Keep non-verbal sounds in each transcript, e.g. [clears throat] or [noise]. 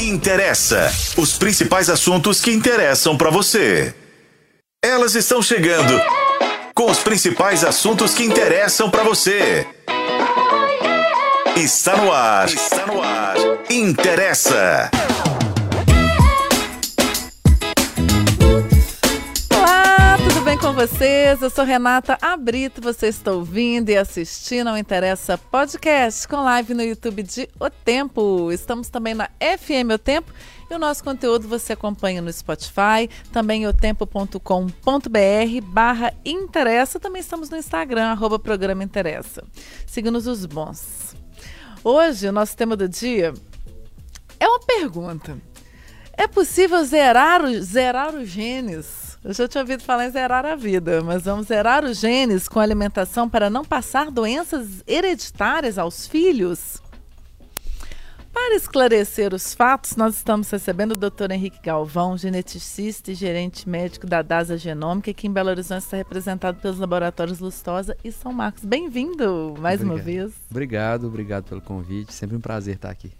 Interessa. Os principais assuntos que interessam para você. Elas estão chegando com os principais assuntos que interessam para você. Está no ar. Está no ar. Interessa. Com vocês? Eu sou Renata Abrito, você está ouvindo e assistindo ao Interessa Podcast com live no YouTube de O Tempo. Estamos também na FM O Tempo e o nosso conteúdo você acompanha no Spotify, também otempo.com.br barra Interessa. Também estamos no Instagram, arroba Programa Interessa. Siga-nos os bons. Hoje, o nosso tema do dia é uma pergunta. É possível zerar, zerar os genes? Eu já tinha ouvido falar em zerar a vida, mas vamos zerar os genes com alimentação para não passar doenças hereditárias aos filhos? Para esclarecer os fatos, nós estamos recebendo o Dr. Henrique Galvão, geneticista e gerente médico da DASA Genômica, que em Belo Horizonte está representado pelos laboratórios Lustosa e São Marcos. Bem-vindo mais obrigado. uma vez. Obrigado, obrigado pelo convite. Sempre um prazer estar aqui.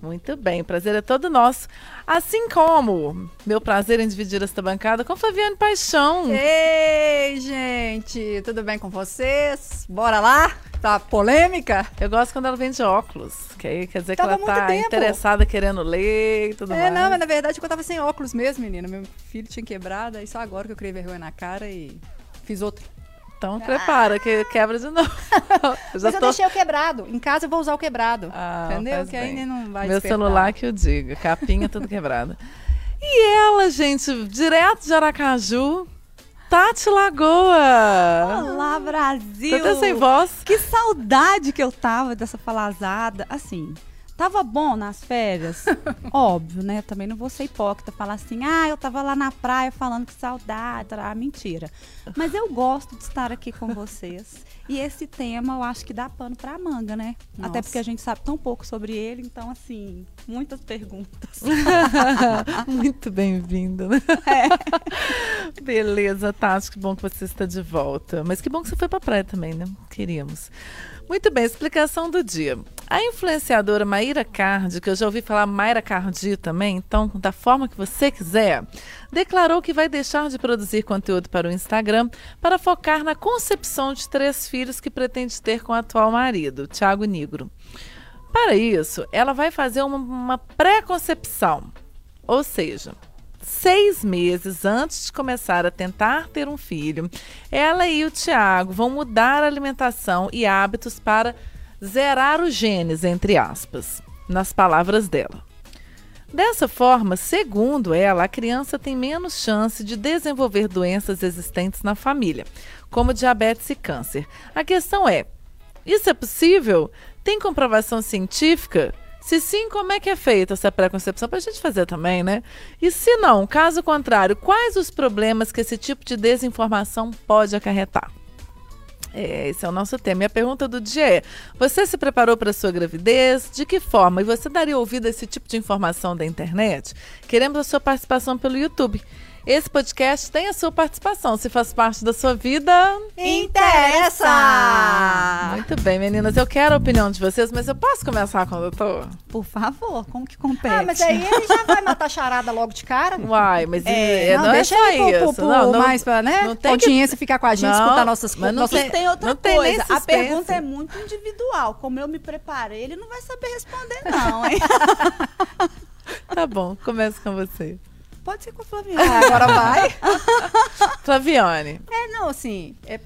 Muito bem, o prazer é todo nosso. Assim como meu prazer em dividir esta bancada com Fabiane Paixão. Ei, gente, tudo bem com vocês? Bora lá? Tá polêmica? Eu gosto quando ela vem de óculos, que aí quer dizer Tava que ela tá tempo. interessada, querendo ler e tudo É, mais. não, mas na verdade eu tava sem óculos mesmo, menina. Meu filho tinha quebrado, aí só agora que eu criei vergonha na cara e fiz outro. Então prepara, que quebra de novo. [laughs] Eu já Mas eu tô... deixei o quebrado. Em casa eu vou usar o quebrado. Ah, entendeu? Que aí não vai Meu despertar. celular que eu diga, capinha tudo quebrada. E ela, gente, direto de Aracaju, Tati Lagoa. Olá, Brasil! Tô até sem voz. Que saudade que eu tava dessa falazada. Assim, tava bom nas férias? [laughs] Óbvio, né? Também não vou ser hipócrita, falar assim, ah, eu tava lá na praia falando que saudade. Ah, mentira. Mas eu gosto de estar aqui com [laughs] vocês. E esse tema eu acho que dá pano pra manga, né? Até Nossa. porque a gente sabe tão pouco sobre ele, então, assim, muitas perguntas. [laughs] Muito bem-vinda. né? Beleza, Tati, que bom que você está de volta. Mas que bom que você foi pra praia também, né? Queríamos. Muito bem, explicação do dia. A influenciadora Maíra Cardi, que eu já ouvi falar Mayra Cardi também, então, da forma que você quiser, declarou que vai deixar de produzir conteúdo para o Instagram para focar na concepção de três filhos que pretende ter com o atual marido, Thiago Nigro. Para isso, ela vai fazer uma, uma pré-concepção, ou seja, seis meses antes de começar a tentar ter um filho, ela e o Tiago vão mudar a alimentação e hábitos para zerar os genes, entre aspas, nas palavras dela. Dessa forma, segundo ela, a criança tem menos chance de desenvolver doenças existentes na família, como diabetes e câncer. A questão é: isso é possível? Tem comprovação científica? Se sim, como é que é feita essa pré-concepção? Para a gente fazer também, né? E se não, caso contrário, quais os problemas que esse tipo de desinformação pode acarretar? É, esse é o nosso tema. E a pergunta do dia é: você se preparou para sua gravidez? De que forma? E você daria ouvido a esse tipo de informação da internet? Queremos a sua participação pelo YouTube. Esse podcast tem a sua participação. Se faz parte da sua vida, Interessa! muito bem, meninas. Eu quero a opinião de vocês, mas eu posso começar com o doutor? Por favor, como que compete? Ah, mas aí ele já vai matar a charada logo de cara. Uai, mas É, é, não, não, é deixa só ele pro- isso. pro- não, não, mais pra, né? não tem que- audiência ficar com a gente, Não, escutar nossas mas não nossas- tem- tem outra Não tem nem coisa, a suspense. pergunta é muito individual. Como eu me preparei, ele não vai saber responder, não, hein? [laughs] Tá bom, começa com você. Pode ser com a Flaviana. Ah, agora vai. [laughs] Flaviane. É, não, assim, é-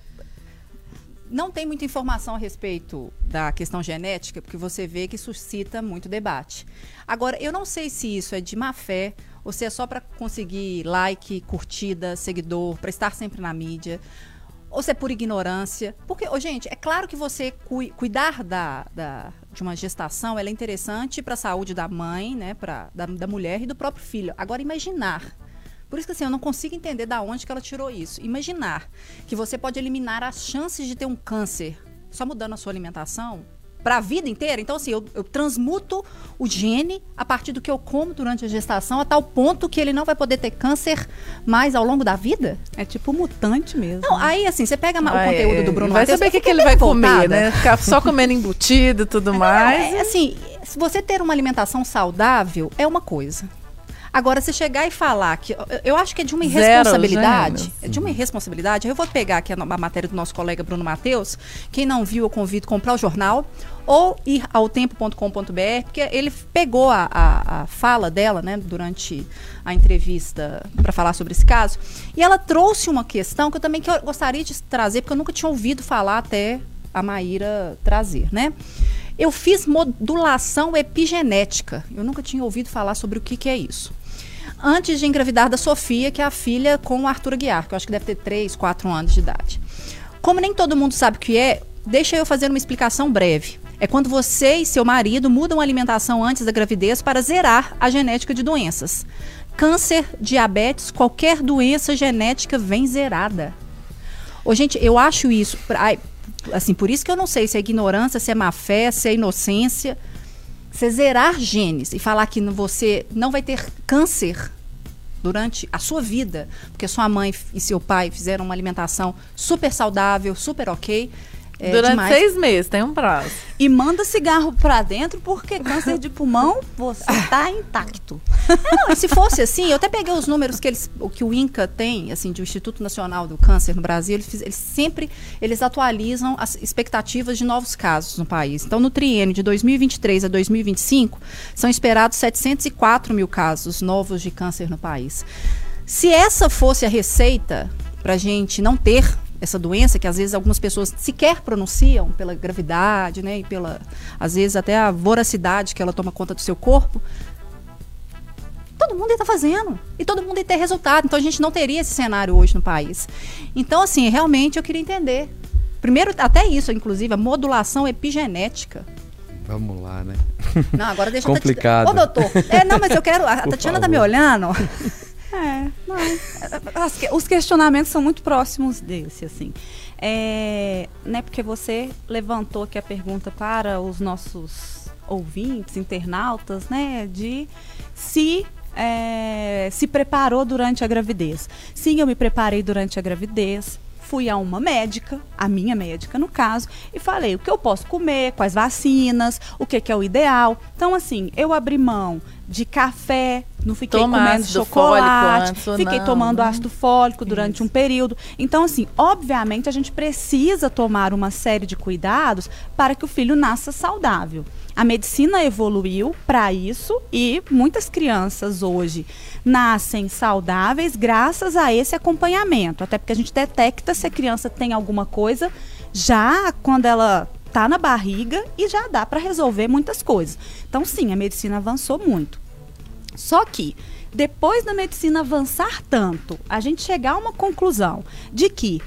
não tem muita informação a respeito da questão genética, porque você vê que suscita muito debate. Agora, eu não sei se isso é de má fé ou se é só para conseguir like, curtida, seguidor, para estar sempre na mídia. Ou se é por ignorância. Porque, ô, gente, é claro que você cui- cuidar da, da- de uma gestação ela é interessante para a saúde da mãe, né? Pra, da, da mulher e do próprio filho. Agora, imaginar. Por isso que assim, eu não consigo entender da onde que ela tirou isso. Imaginar que você pode eliminar as chances de ter um câncer só mudando a sua alimentação para a vida inteira. Então, assim, eu, eu transmuto o gene a partir do que eu como durante a gestação a tal ponto que ele não vai poder ter câncer mais ao longo da vida? É tipo mutante mesmo. Não, aí assim, você pega o conteúdo do Bruno Vai Matheus, saber o que, que ele vai bem comer, né? Ficar só comendo embutido e tudo Não, mais. é, assim, se você ter uma alimentação saudável é uma coisa. Agora, se chegar e falar que. eu- acho que é de uma Zero irresponsabilidade. gêmeos. É de uma irresponsabilidade. Eu vou pegar aqui a matéria do nosso colega Bruno Matheus. Quem não viu, eu convido a comprar o jornal ou ir ao tempo.com.br, porque ele pegou a, a- a fala dela, né, durante a entrevista para falar sobre esse caso. E ela trouxe uma questão que eu também que eu gostaria de trazer, porque eu nunca tinha ouvido falar até a Maíra trazer, né? Eu fiz modulação epigenética. Eu nunca tinha ouvido falar sobre o que, que é isso antes de engravidar da Sofia, que é a filha com o Arthur Aguiar, que eu acho que deve ter 3, 4 anos de idade. Como nem todo mundo sabe o que é, deixa eu fazer uma explicação breve. É quando você e seu marido mudam a alimentação antes da gravidez para zerar a genética de doenças. Câncer, diabetes, qualquer doença genética vem zerada. Ô, gente, eu acho isso. ai, assim, por isso que eu não sei se é ignorância, se é má fé, se é inocência. Você zerar genes e falar que você não vai ter câncer durante a sua vida, porque sua mãe e seu pai fizeram uma alimentação super saudável, super ok. É Durante demais. seis meses, tem um prazo. E manda cigarro pra dentro porque câncer de pulmão você tá intacto. Não, e se fosse assim, eu até peguei os números que eles, o que o INCA tem, assim, do Instituto Nacional do Câncer no Brasil, eles, eles sempre eles atualizam as expectativas de novos casos no país. Então, no triênio de 2023 a 2025, são esperados 704 mil casos novos de câncer no país. Se essa fosse a receita para a gente não ter essa doença, que às vezes algumas pessoas sequer pronunciam pela gravidade, né, e pela, às vezes até a voracidade que ela toma conta do seu corpo, todo mundo estar fazendo. E todo mundo ia ter resultado. Então a gente não teria esse cenário hoje no país. Então, assim, realmente eu queria entender. Primeiro, até isso, inclusive, a modulação epigenética. Vamos lá, né? Não, agora deixa [laughs] Complicado. Ô, doutor. É, não, mas eu quero. A Por Tatiana tá favor. me olhando. [laughs] É, os questionamentos são muito próximos desse, assim. É, né, porque você levantou aqui a pergunta para os nossos ouvintes, internautas, né, de se é, se preparou durante a gravidez. Sim, eu me preparei durante a gravidez. Fui a uma médica, a minha médica no caso, e falei o que eu posso comer, quais vacinas, o que, que é o ideal. Então, assim, eu abri mão de café, não fiquei Toma comendo chocolate, antes fiquei não, tomando ácido fólico durante um período. Então, assim, obviamente a gente precisa tomar uma série de cuidados para que o filho nasça saudável. A medicina evoluiu para isso e muitas crianças hoje nascem saudáveis graças a esse acompanhamento. Até porque a gente detecta se a criança tem alguma coisa já quando ela tá na barriga e já dá para resolver muitas coisas. Então, sim, a medicina avançou muito. Só que, depois da medicina avançar tanto, a gente chegar a uma conclusão de que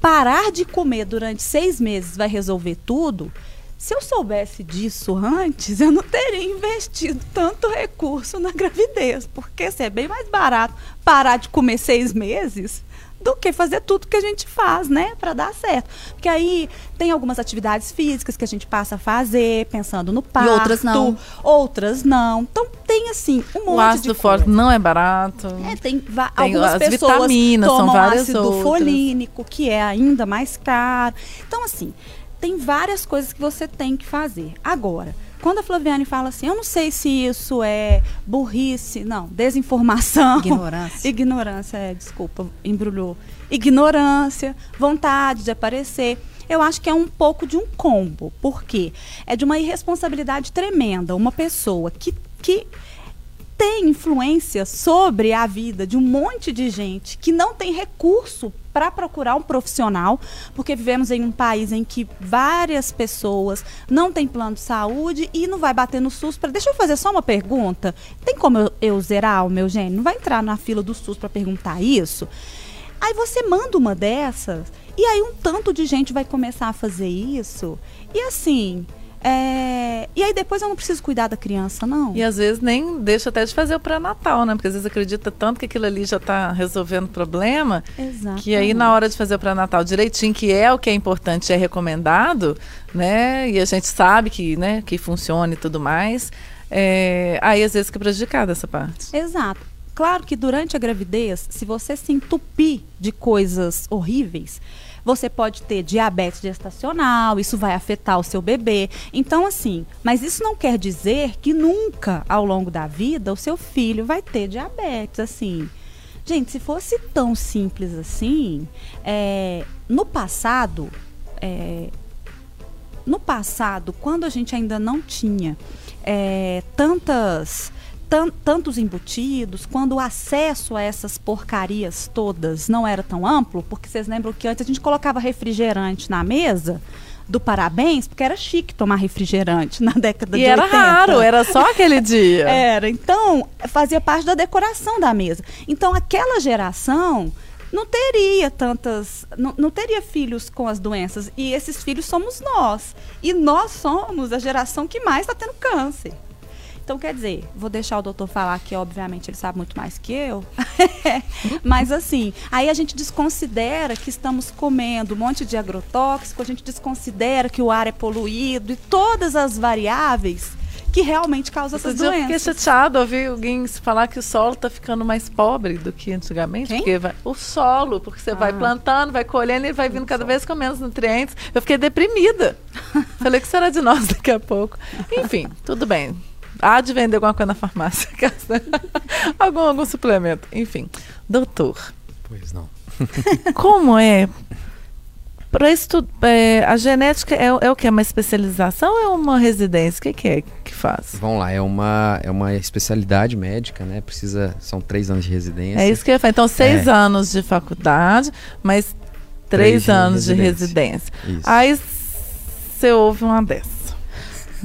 parar de comer durante seis meses vai resolver tudo. Se eu soubesse disso antes, eu não teria investido tanto recurso na gravidez, porque assim, é bem mais barato parar de comer seis meses do que fazer tudo que a gente faz, né, para dar certo. Porque aí tem algumas atividades físicas que a gente passa a fazer, pensando no parto, outras não. outras não. Então tem assim um monte O ácido de coisa. não é barato. É, tem, Tem algumas as pessoas vitaminas, são tomam várias ácido outras. folínico, que é ainda mais caro. Então, assim, tem várias coisas que você tem que fazer. Agora, quando a Flaviane fala assim, eu não sei se isso é burrice, não, desinformação. Ignorância. [laughs] Ignorância, é, desculpa, embrulhou. Ignorância, vontade de aparecer. Eu acho que é um pouco de um combo. Por quê? É de uma irresponsabilidade tremenda. Uma pessoa que, que tem influência sobre a vida de um monte de gente que não tem recurso para procurar um profissional, porque vivemos em um país em que várias pessoas não têm plano de saúde e não vai bater no SUS para. Deixa eu fazer só uma pergunta. Tem como eu, eu zerar o meu gene? Não vai entrar na fila do SUS para perguntar isso? Aí você manda uma dessas e aí um tanto de gente vai começar a fazer isso e assim. É, E aí depois eu não preciso cuidar da criança, não. E às vezes nem deixa até de fazer o pré-natal, né? Porque às vezes acredita tanto que aquilo ali já está resolvendo o problema, Exato. que aí na hora de fazer o pré-natal direitinho, que é o que é importante, é recomendado, né? E a gente sabe que, né, que funciona e tudo mais. é, Aí às vezes fica prejudicada essa parte. Exato. Claro que durante a gravidez, se você se entupir de coisas horríveis, você pode ter diabetes gestacional, isso vai afetar o seu bebê. Então, assim, mas isso não quer dizer que nunca ao longo da vida o seu filho vai ter diabetes, assim. Gente, se fosse tão simples assim, é, no passado, é, no passado, quando a gente ainda não tinha é, tantas tan tantos embutidos, quando o acesso a essas porcarias todas não era tão amplo, porque vocês lembram que antes a gente colocava refrigerante na mesa do parabéns, porque era chique tomar refrigerante [laughs] na década e de 80. E era raro, era só aquele dia. [laughs] era, então fazia parte da decoração da mesa. Então aquela geração não teria tantas. Não, não, teria filhos com as doenças. E esses filhos somos nós. E nós somos a geração que mais está tendo câncer. Então, quer dizer, vou deixar o doutor falar que, obviamente, ele sabe muito mais que eu. [laughs] Mas, assim, aí a gente desconsidera que estamos comendo um monte de agrotóxico, a gente desconsidera que o ar é poluído e todas as variáveis que realmente causam essas doenças. Eu fiquei chateado ouvir alguém falar que o solo está ficando mais pobre do que antigamente. Quem? Porque vai, o solo, porque você ah. vai plantando, vai colhendo e vai vindo cada vez com menos nutrientes. Eu fiquei deprimida. [laughs] Falei que será de nós daqui a pouco. Enfim, tudo bem. Há de vender alguma coisa na farmácia. [laughs] algum, algum suplemento. Enfim. Doutor. Pois não. [laughs] como é para estudar, é, a genética é, é, o que? É uma especialização ou é uma residência? O que, que, é que faz? Vamos lá, é uma, é uma especialidade médica, né? Precisa, são três anos de residência. É isso que eu ia falar. Então, seis é. anos de faculdade, mas três, três anos de residência. De residência. Aí você ouve uma dessas.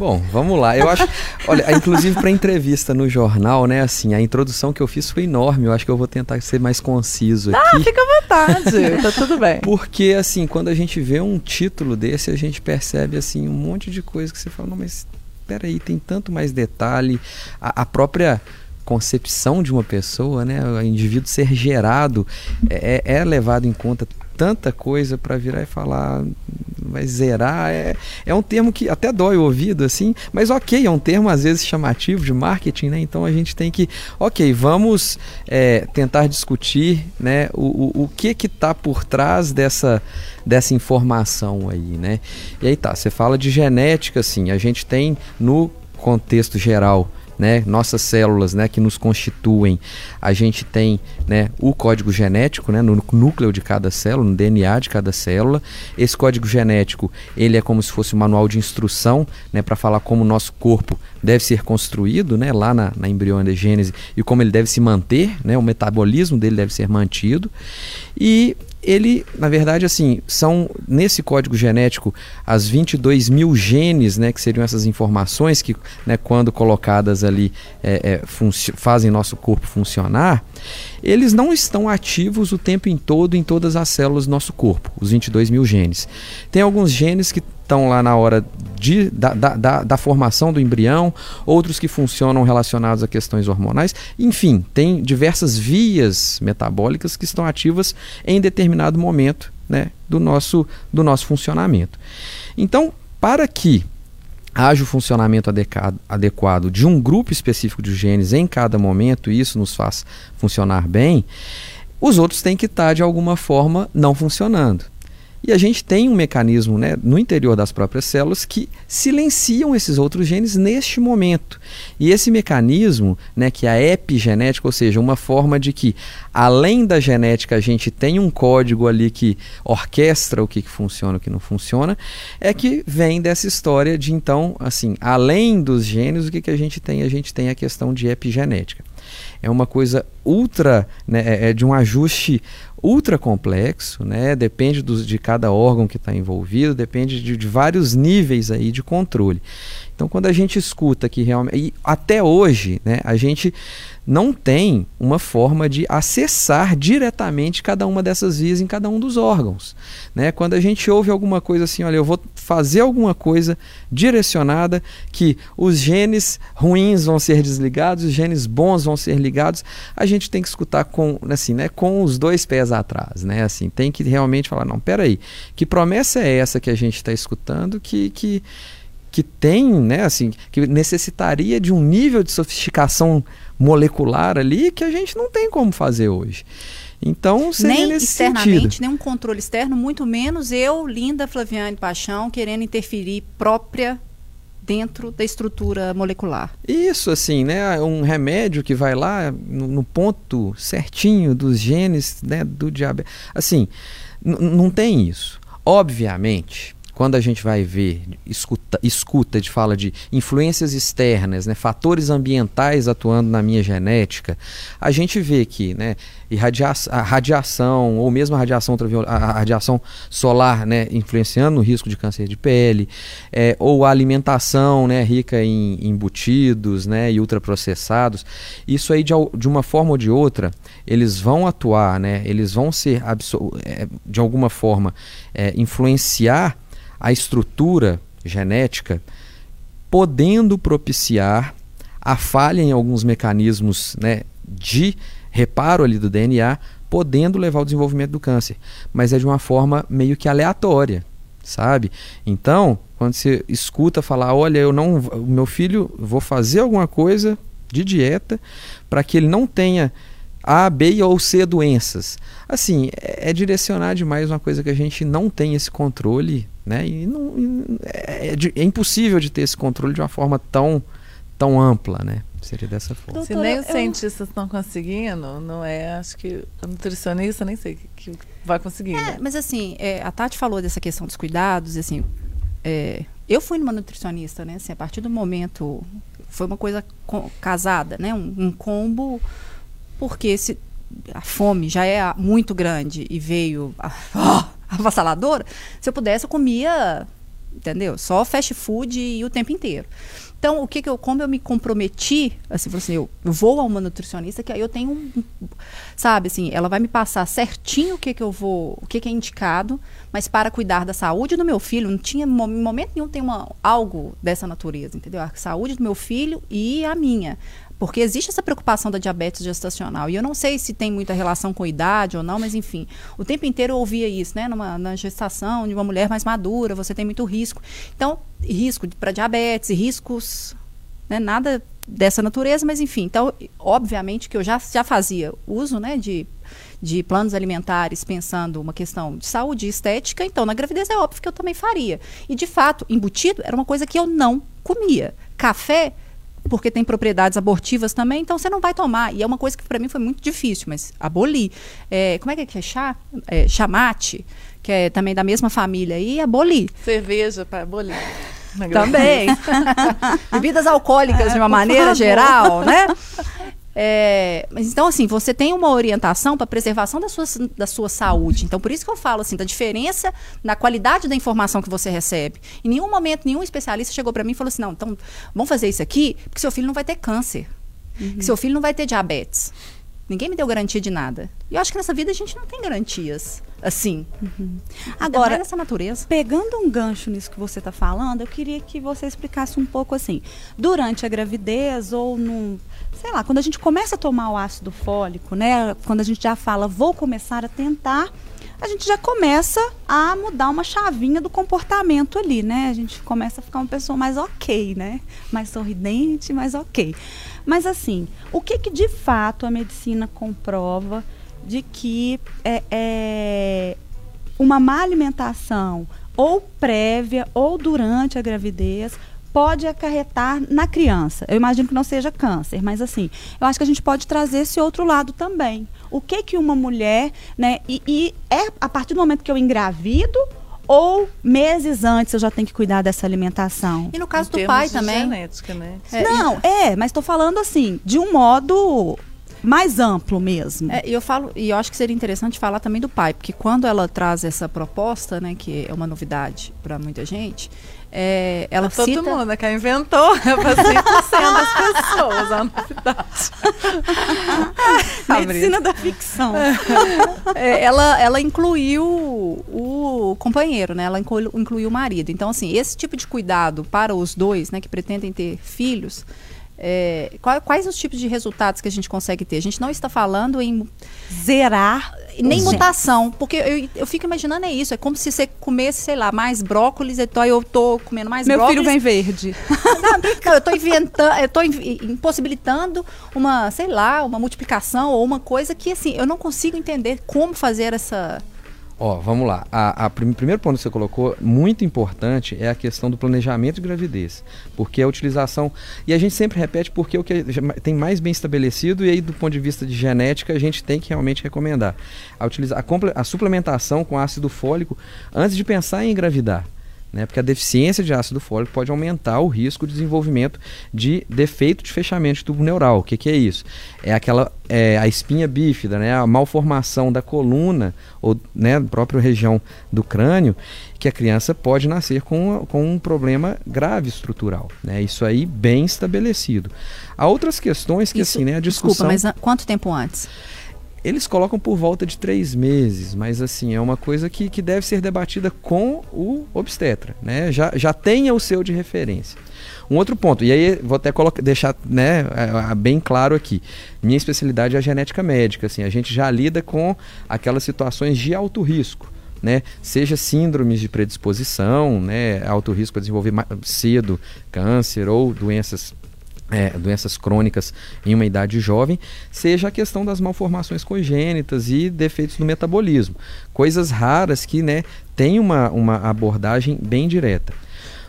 Bom, vamos lá. Eu acho, [laughs] olha, inclusive para entrevista no jornal, né, assim, a introdução que eu fiz foi enorme. Eu acho que eu vou tentar ser mais conciso ah, aqui. Ah, fica à vontade. [laughs] tá tudo bem. Porque assim, quando a gente vê um título desse, a gente percebe assim um monte de coisa que você fala, não, mas peraí, tem tanto mais detalhe. a, a própria concepção de uma pessoa, né, o indivíduo ser gerado é, é levado em conta tanta coisa para virar e falar vai zerar é, é um termo que até dói o ouvido assim mas ok é um termo às vezes chamativo de marketing né? Então a gente tem que ok vamos é, tentar discutir né o, o, o que que está por trás dessa dessa informação aí né? E aí tá você fala de genética assim a gente tem no contexto geral né, nossas células né, que nos constituem, a gente tem né, o código genético né, no núcleo de cada célula, no DNA de cada célula. Esse código genético ele é como se fosse um manual de instrução né, para falar como o nosso corpo deve ser construído né, lá na, na embriogênese e como ele deve se manter, né, o metabolismo dele deve ser mantido. E ele, na verdade, assim, são nesse código genético as 22 mil genes, né, que seriam essas informações que, né, quando colocadas ali, é, é, fazem nosso corpo funcionar, eles não estão ativos o tempo em todo em todas as células do nosso corpo, os 22 mil genes. Tem alguns genes que estão lá na hora de, da, da, da, da, formação do embrião, outros que funcionam relacionados a questões hormonais. Enfim, tem diversas vias metabólicas que estão ativas em determinado momento né, do, nosso, do nosso funcionamento. Então, para que haja o funcionamento adequado, de um grupo específico de genes em cada momento, e isso nos faz funcionar bem, os outros têm que estar de alguma forma não funcionando. E a gente tem um mecanismo né, no interior das próprias células que silenciam esses outros genes neste momento. E esse mecanismo, né, que é a epigenética, ou seja, uma forma de que, além da genética, a gente tem um código ali que orquestra o que, que funciona e o que não funciona, é que vem dessa história de, então, assim, além dos genes, o que, que a gente tem? A gente tem a questão de epigenética é uma coisa ultra, né, é, é de um ajuste ultra complexo, né? depende de cada órgão que está envolvido, depende de, de, vários níveis aí de controle. Então, quando a gente escuta que realmente. E até hoje, né, a gente não tem uma forma de acessar diretamente cada uma dessas vias em cada um dos órgãos. Né? Quando a gente ouve alguma coisa assim, olha, eu vou fazer alguma coisa direcionada que os genes ruins vão ser desligados, os genes bons vão ser ligados, a gente tem que escutar com, assim, né, com os dois pés atrás, né? Assim, tem que realmente falar, não, peraí, que promessa é essa que a gente está escutando que, que que tem, né, assim, que necessitaria de um nível de sofisticação molecular ali que a gente não tem como fazer hoje. Então, seria nem externamente, sentido. nem um controle externo, muito menos eu, linda Flaviane Paixão, querendo interferir própria dentro da estrutura molecular. Isso, assim, né? Um remédio que vai lá no, no ponto certinho dos genes né, do diabetes. Assim, não tem isso. Obviamente, quando a gente vai ver, escuta, escuta de fala de influências externas, né, fatores ambientais atuando na minha genética, a gente vê que né, a radiação, ou mesmo a radiação, a radiação solar né, influenciando no risco de câncer de pele, é, ou a alimentação né, rica em embutidos né, e ultraprocessados, isso aí de, de uma forma ou de outra, eles vão atuar, né, eles vão ser, é, de alguma forma, é, influenciar a estrutura genética, podendo propiciar a falha em alguns mecanismos né, de reparo ali do DNA, podendo levar ao desenvolvimento do câncer, mas é de uma forma meio que aleatória, sabe? Então, quando você escuta falar, olha, eu não, meu filho, vou fazer alguma coisa de dieta para que ele não tenha A, B ou C doenças. Assim, é, é direcionar demais uma coisa que a gente não tem esse controle, né? E não, e é, é é impossível de ter esse controle de uma forma tão, tão ampla, né? Seria dessa forma. Se Doutora, nem os eu- cientistas estão conseguindo, não é? Acho que o nutricionista nem sei que, que vai conseguir. É, né? mas assim, é, a Tati falou dessa questão dos cuidados, e assim, é, eu fui numa nutricionista, né? Assim, a partir do momento, foi uma coisa co- casada, né? Um, um combo, porque se a fome já é a- muito grande e veio a- [laughs] ó, [laughs] avassaladora, se eu pudesse eu comia, entendeu? Só fast food e o tempo inteiro. Então, o que que eu, como eu me comprometi, assim, assim, eu, vou a uma nutricionista que aí eu tenho um, sabe, assim, ela vai me passar certinho o que que eu vou, o que que é indicado, mas para cuidar da saúde do meu filho, não tinha momento nenhum tem uma algo dessa natureza, entendeu? A saúde do meu filho e a minha. Porque existe essa preocupação da diabetes gestacional. E eu não sei se tem muita relação com idade ou não, mas enfim. O tempo inteiro eu ouvia isso, né? Numa, na gestação de uma mulher mais madura, você tem muito risco. Então, risco para diabetes, riscos, né? Nada dessa natureza, mas enfim. Então, obviamente que eu já, já fazia uso, né? De, de planos alimentares pensando uma questão de saúde e estética. Então, na gravidez é óbvio que eu também faria. E, de fato, embutido era uma coisa que eu não comia. Café porque tem propriedades abortivas também, então você não vai tomar. E é uma coisa que para mim foi muito difícil, mas aboli. É, como é que é que é chá? É, chamate, que é também da mesma família, e aboli. Cerveja para. Na Também. [laughs] Bebidas alcoólicas de uma por maneira geral, né? [laughs] É, mas então, assim, você tem uma orientação para preservação da sua, da sua saúde. Então, por isso que eu falo assim, da diferença na qualidade da informação que você recebe. Em nenhum momento, nenhum especialista chegou para mim e falou assim: não, então, vamos fazer isso aqui, porque seu filho não vai ter câncer. Que seu filho não vai ter diabetes. Ninguém me deu garantia de nada. E eu acho que nessa vida a gente não tem garantias assim. Agora, Agora, nessa natureza. Pegando um gancho nisso que você está falando, eu queria que você explicasse um pouco assim, durante a gravidez ou num, sei lá, quando a gente começa a tomar o ácido fólico, né? Quando a gente já fala, vou começar a tentar, a gente já começa a mudar uma chavinha do comportamento ali, né? A gente começa a ficar uma pessoa mais ok, né? Mais sorridente, mais ok. Mas assim, o que que de fato a medicina comprova de que é, é uma má alimentação, ou prévia ou durante a gravidez, pode acarretar na criança. Eu imagino que não seja câncer, mas assim, eu acho que a gente pode trazer esse outro lado também. O que que uma mulher, né? E, e é a partir do momento que eu engravido ou meses antes eu já tenho que cuidar dessa alimentação? E no caso Em do pai de também. genética, né? É, não, é, mas estou falando assim, de um modo mais amplo mesmo. É, e eu falo, e eu acho que seria interessante falar também do pai, porque quando ela traz essa proposta, né, que é uma novidade para muita gente, é, ela Todo cita mundo né, que inventou é para 100% das pessoas, a novidade. [laughs] Medicina da ficção. [laughs] é, ela, ela incluiu o companheiro, né? Ela inclu- incluiu o marido. Então, assim, esse tipo de cuidado para os dois, né, que pretendem ter filhos, é, qual- quais os tipos de resultados que a gente consegue ter? A gente não está falando em Zerar nem mutação, porque eu, eu fico imaginando é isso, é como se você comesse, sei lá, mais brócolis, então eu tô comendo mais Meu brócolis. filho vem verde. [laughs] Não, não, eu tô inventando, eu tô im- impossibilitando uma, sei lá, uma multiplicação ou uma coisa que assim, eu não consigo entender como fazer essa Ó, vamos lá. A, a prim- primeiro ponto que você colocou, muito importante, é a questão do planejamento de gravidez. Porque a utilização. E a gente sempre repete porque é o que tem mais bem estabelecido, e aí, do ponto de vista de genética, a gente tem que realmente recomendar. A, utiliza a, a suplementação com ácido fólico antes de pensar em engravidar. Né? Porque a deficiência de ácido fólico pode aumentar o risco de desenvolvimento de defeito de fechamento de tubo neural. O que, que é isso? É aquela é, a espinha bífida, né? a malformação da coluna ou né, da própria região do crânio, que a criança pode nascer com, com um problema grave estrutural. Né? Isso aí bem estabelecido. Há outras questões que Isso- assim, né, a discussão Desculpa, mas ah, quanto tempo antes? Eles colocam por volta de três meses, mas assim, é uma coisa que, que deve ser debatida com o obstetra, né? Já, já tenha o seu de referência. Um outro ponto, e aí vou até colocar, deixar né, bem claro aqui. Minha especialidade é a genética médica, assim, a gente já lida com aquelas situações de alto risco. Né? Seja síndromes de predisposição, né? alto risco para desenvolver cedo câncer ou doenças é, doenças crônicas em uma idade jovem, seja a questão das malformações congênitas e defeitos do metabolismo. Coisas raras que né, têm uma, uma abordagem bem direta.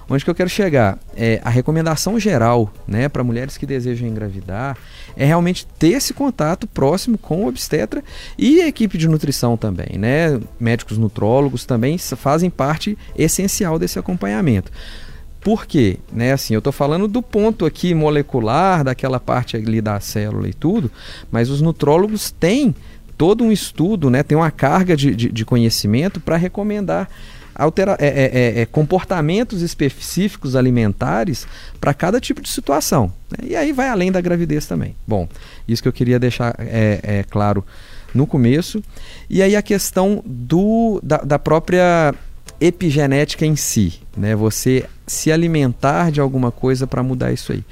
Onde que eu quero chegar? É, a recomendação geral né, para mulheres que desejam engravidar é realmente ter esse contato próximo com o obstetra e a equipe de nutrição também. Né? Médicos nutrólogos também fazem parte essencial desse acompanhamento. Por quê? Né, assim, eu estou falando do ponto aqui molecular, daquela parte ali da célula e tudo, mas os nutrólogos têm todo um estudo, né, tem uma carga de, de, de conhecimento para recomendar altera é, é, é, é, comportamentos específicos alimentares para cada tipo de situação. né? E aí vai além da gravidez também. Bom, isso que eu queria deixar é, é, claro no começo. E aí a questão do, da, da própria epigenética em si, né? Você se alimentar de alguma coisa para mudar isso aí.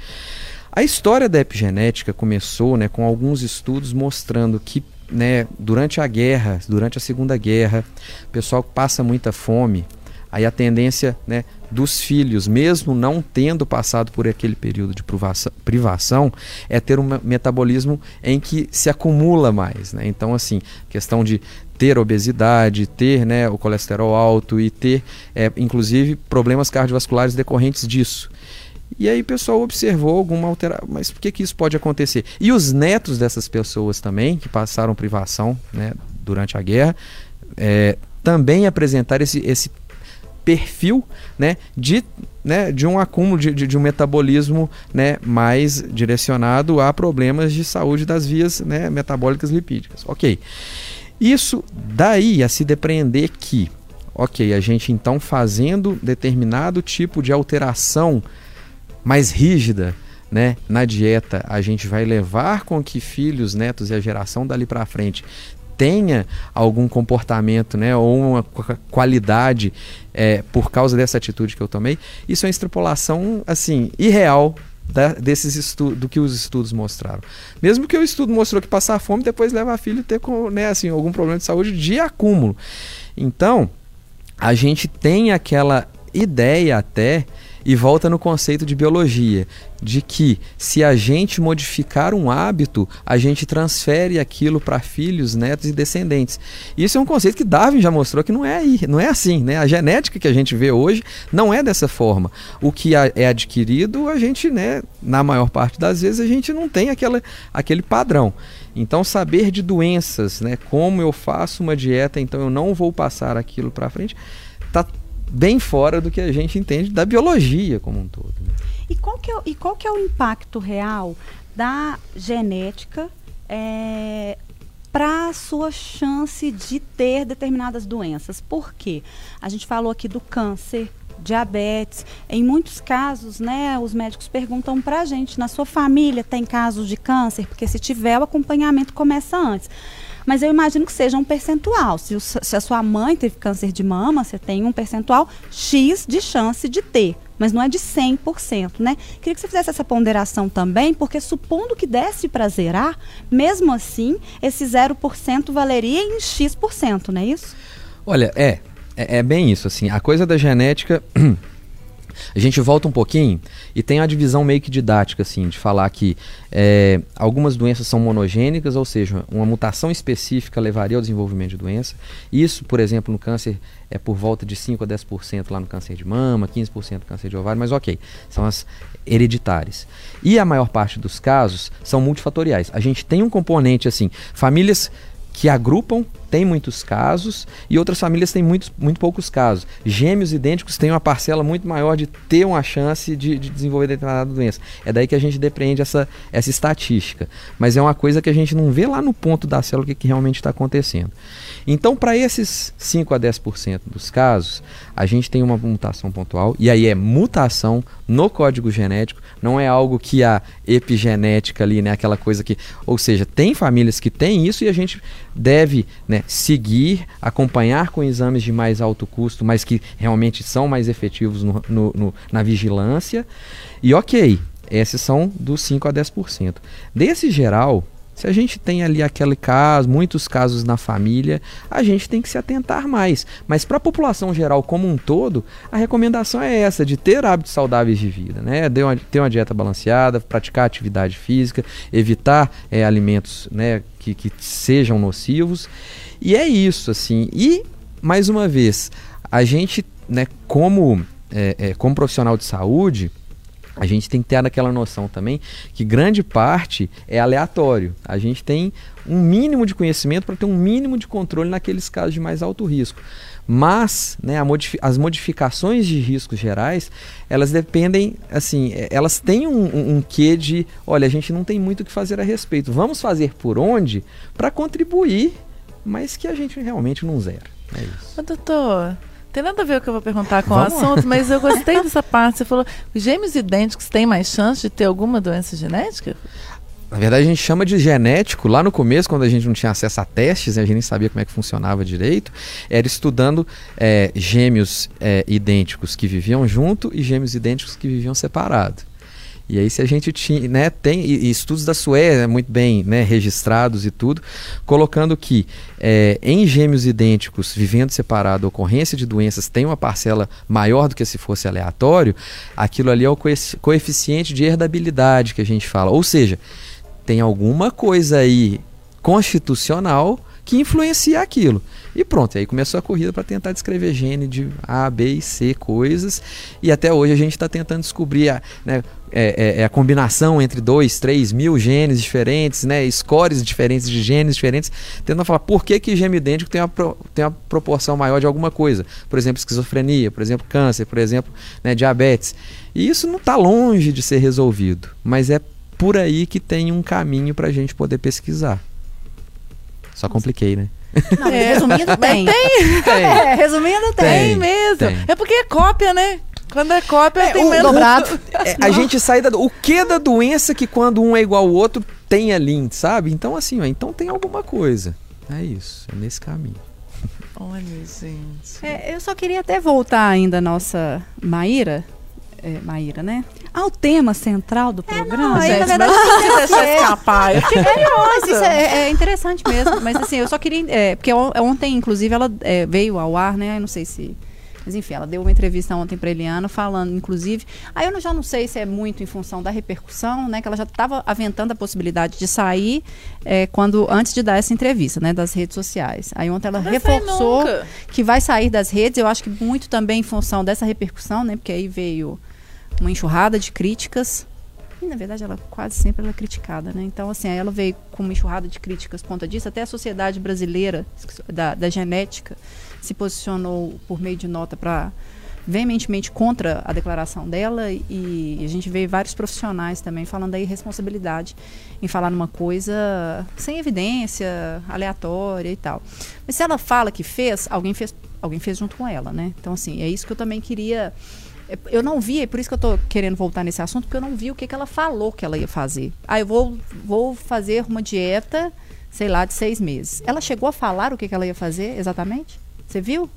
A história da epigenética começou, né, com alguns estudos mostrando que, né, durante a guerra, durante a Segunda Guerra, o pessoal passa muita fome, aí a tendência, né, dos filhos, mesmo não tendo passado por aquele período de privação, é ter um me- metabolismo em que se acumula mais, né? Então, assim, questão de ter obesidade, ter né, o colesterol alto e ter, é, inclusive, problemas cardiovasculares decorrentes disso. E aí o pessoal observou alguma alteração. Mas por que, que isso pode acontecer? E os netos dessas pessoas também, que passaram privação né, durante a guerra, é, também apresentaram esse, esse perfil né, de, né, de um acúmulo de, de, de um metabolismo né, mais direcionado a problemas de saúde das vias né, metabólicas lipídicas. Ok. Isso daí a se depreender que, ok, a gente então fazendo determinado tipo de alteração mais rígida né, na dieta, a gente vai levar com que filhos, netos e a geração dali para frente tenha algum comportamento né, ou uma qu- qualidade é, por causa dessa atitude que eu tomei, isso é uma extrapolação assim irreal da- desses do que os estudos mostraram. Mesmo que o estudo mostrou que passar fome depois leva a filho ter com, né, assim, algum problema de saúde de acúmulo. Então, a gente tem aquela ideia até e volta no conceito de biologia, de que se a gente modificar um hábito, a gente transfere aquilo para filhos, netos e descendentes. Isso é um conceito que Darwin já mostrou que não é aí, não é assim, né? A genética que a gente vê hoje não é dessa forma. O que é adquirido, a gente, né, na maior parte das vezes a gente não tem aquela, aquele padrão. Então saber de doenças, né, como eu faço uma dieta, então eu não vou passar aquilo para frente, bem fora do que a gente entende da biologia como um todo. né? E qual que é, e qual que é o impacto real da genética para a sua chance de ter determinadas doenças? Por quê? A gente falou aqui do câncer, diabetes. Em muitos casos, né, os médicos perguntam para a gente, na sua família tem casos de câncer? Porque se tiver, o acompanhamento começa antes. Mas eu imagino que seja um percentual. Se, o se a sua mãe teve câncer de mama, você tem um percentual X de chance de ter. mas não é de 100%, né? Queria que você fizesse essa ponderação também, porque supondo que desse para zerar, mesmo assim, esse 0% valeria em X%, não é isso? Olha, é, é, é bem isso, assim, a coisa da genética [clears throat] A gente volta um pouquinho e tem a divisão meio que didática, assim, de falar que é, algumas doenças são monogênicas, ou seja, uma mutação específica levaria ao desenvolvimento de doença. Isso, por exemplo, no câncer é por volta de 5 a 10% lá no câncer de mama, 15% no câncer de ovário, mas ok, são as hereditárias. E a maior parte dos casos são multifatoriais. A gente tem um componente assim, famílias que agrupam tem muitos casos e outras famílias têm muitos, muito poucos casos. Gêmeos idênticos têm uma parcela muito maior de ter uma chance de, de desenvolver determinada doença. É daí que a gente depreende essa, essa estatística. Mas é uma coisa que a gente não vê lá no ponto da célula o que, que realmente está acontecendo. Então, para esses 5 a 10% dos casos, a gente tem uma mutação pontual, e aí é mutação no código genético, não é algo que a epigenética ali, né, aquela coisa que, ou seja, tem famílias que têm isso e a gente deve, né, seguir, acompanhar com exames de mais alto custo, mas que realmente são mais efetivos no, no, no, na vigilância. E ok, esses são dos 5 a 10%. Desse geral, se a gente tem ali aquele caso, muitos casos na família, a gente tem que se atentar mais. Mas para a população geral como um todo, a recomendação é essa, de ter hábitos saudáveis de vida, né? Ter uma, ter uma dieta balanceada, praticar atividade física, evitar é, alimentos né, que, que sejam nocivos. E é isso, assim. E, mais uma vez, a gente, né, como, é, é, como profissional de saúde, a gente tem que ter aquela noção também que grande parte é aleatório. A gente tem um mínimo de conhecimento para ter um mínimo de controle naqueles casos de mais alto risco. Mas né, modifi as modificações de riscos gerais, elas dependem, assim, é, elas têm um, um, um quê de, olha, a gente não tem muito o que fazer a respeito. Vamos fazer por onde para contribuir, mas que a gente realmente não zera. É isso. Ô, doutor, tem nada a ver o que eu vou perguntar com Vamos o assunto, mas eu gostei [laughs] dessa parte. Você falou, os gêmeos idênticos têm mais chance de ter alguma doença genética? Na verdade, a gente chama de genético. Lá no começo, quando a gente não tinha acesso a testes, né, a gente nem sabia como é que funcionava direito, era estudando é, gêmeos é, idênticos que viviam junto e gêmeos idênticos que viviam separados. E aí, se a gente tinha, né, tem e, e estudos da Suécia muito bem né, registrados e tudo, colocando que é, em gêmeos idênticos, vivendo separado, a ocorrência de doenças tem uma parcela maior do que se fosse aleatório, aquilo ali é o coeficiente de herdabilidade que a gente fala. Ou seja, tem alguma coisa aí constitucional que influencia aquilo. E pronto, aí começou a corrida para tentar descrever gene de A, B e C coisas. E até hoje a gente está tentando descobrir a, né, é, é, é, a combinação entre dois, três mil genes diferentes, né, scores diferentes de genes diferentes, tentando falar por que, que gêmeo idêntico tem uma, tem uma proporção maior de alguma coisa. Por exemplo, esquizofrenia, por exemplo, câncer, por exemplo, né, diabetes. E isso não está longe de ser resolvido, mas é por aí que tem um caminho para a gente poder pesquisar. Só compliquei, né? Não, é, resumindo, tem. tem. tem. [laughs] É, resumindo, tem. Tem mesmo. Tem. É porque é cópia, né? Quando é cópia, é, tem o menos... dobrado. [laughs] É, a gente sai da. O que da doença que quando um é igual ao outro tem ali, sabe? Então, assim, ó, então tem alguma coisa. É isso, é nesse caminho. Olha, gente. É, eu só queria até voltar ainda a nossa Maíra. É, Maíra, né? Ao tema central do programa. Não, aí, na verdade, mas é, deixa escapar. Eu fiquei curiosa. é, é interessante mesmo. Mas assim, eu só queria. é, porque on- ontem, inclusive, ela é, veio ao ar, né? Eu não sei se. Mas enfim, ela deu uma entrevista ontem para Eliana, falando, inclusive. Aí eu já não sei se é muito em função da repercussão, né? Que ela já estava aventando a possibilidade de sair é, quando antes de dar essa entrevista, né? Das redes sociais. Aí ontem ela Não reforçou que vai sair das redes. Eu acho que muito também em função dessa repercussão, né? Porque aí veio uma enxurrada de críticas. E, na verdade, ela quase sempre ela é criticada, né? Então, assim, ela veio com uma enxurrada de críticas por conta disso. Até a Sociedade Brasileira da, da Genética se posicionou por meio de nota para veementemente contra a declaração dela e a gente vê vários profissionais também falando da irresponsabilidade em falar numa coisa sem evidência, aleatória e tal. Mas se ela fala que fez, alguém fez, alguém fez junto com ela, né? Então, assim, é isso que eu também queria eu não vi, é por isso que eu tô querendo voltar nesse assunto, porque eu não vi o que, que ela falou que ela ia fazer. Ah, eu vou, vou fazer uma dieta, sei lá, de seis meses. Ela chegou a falar o que, que ela ia fazer exatamente? Você viu?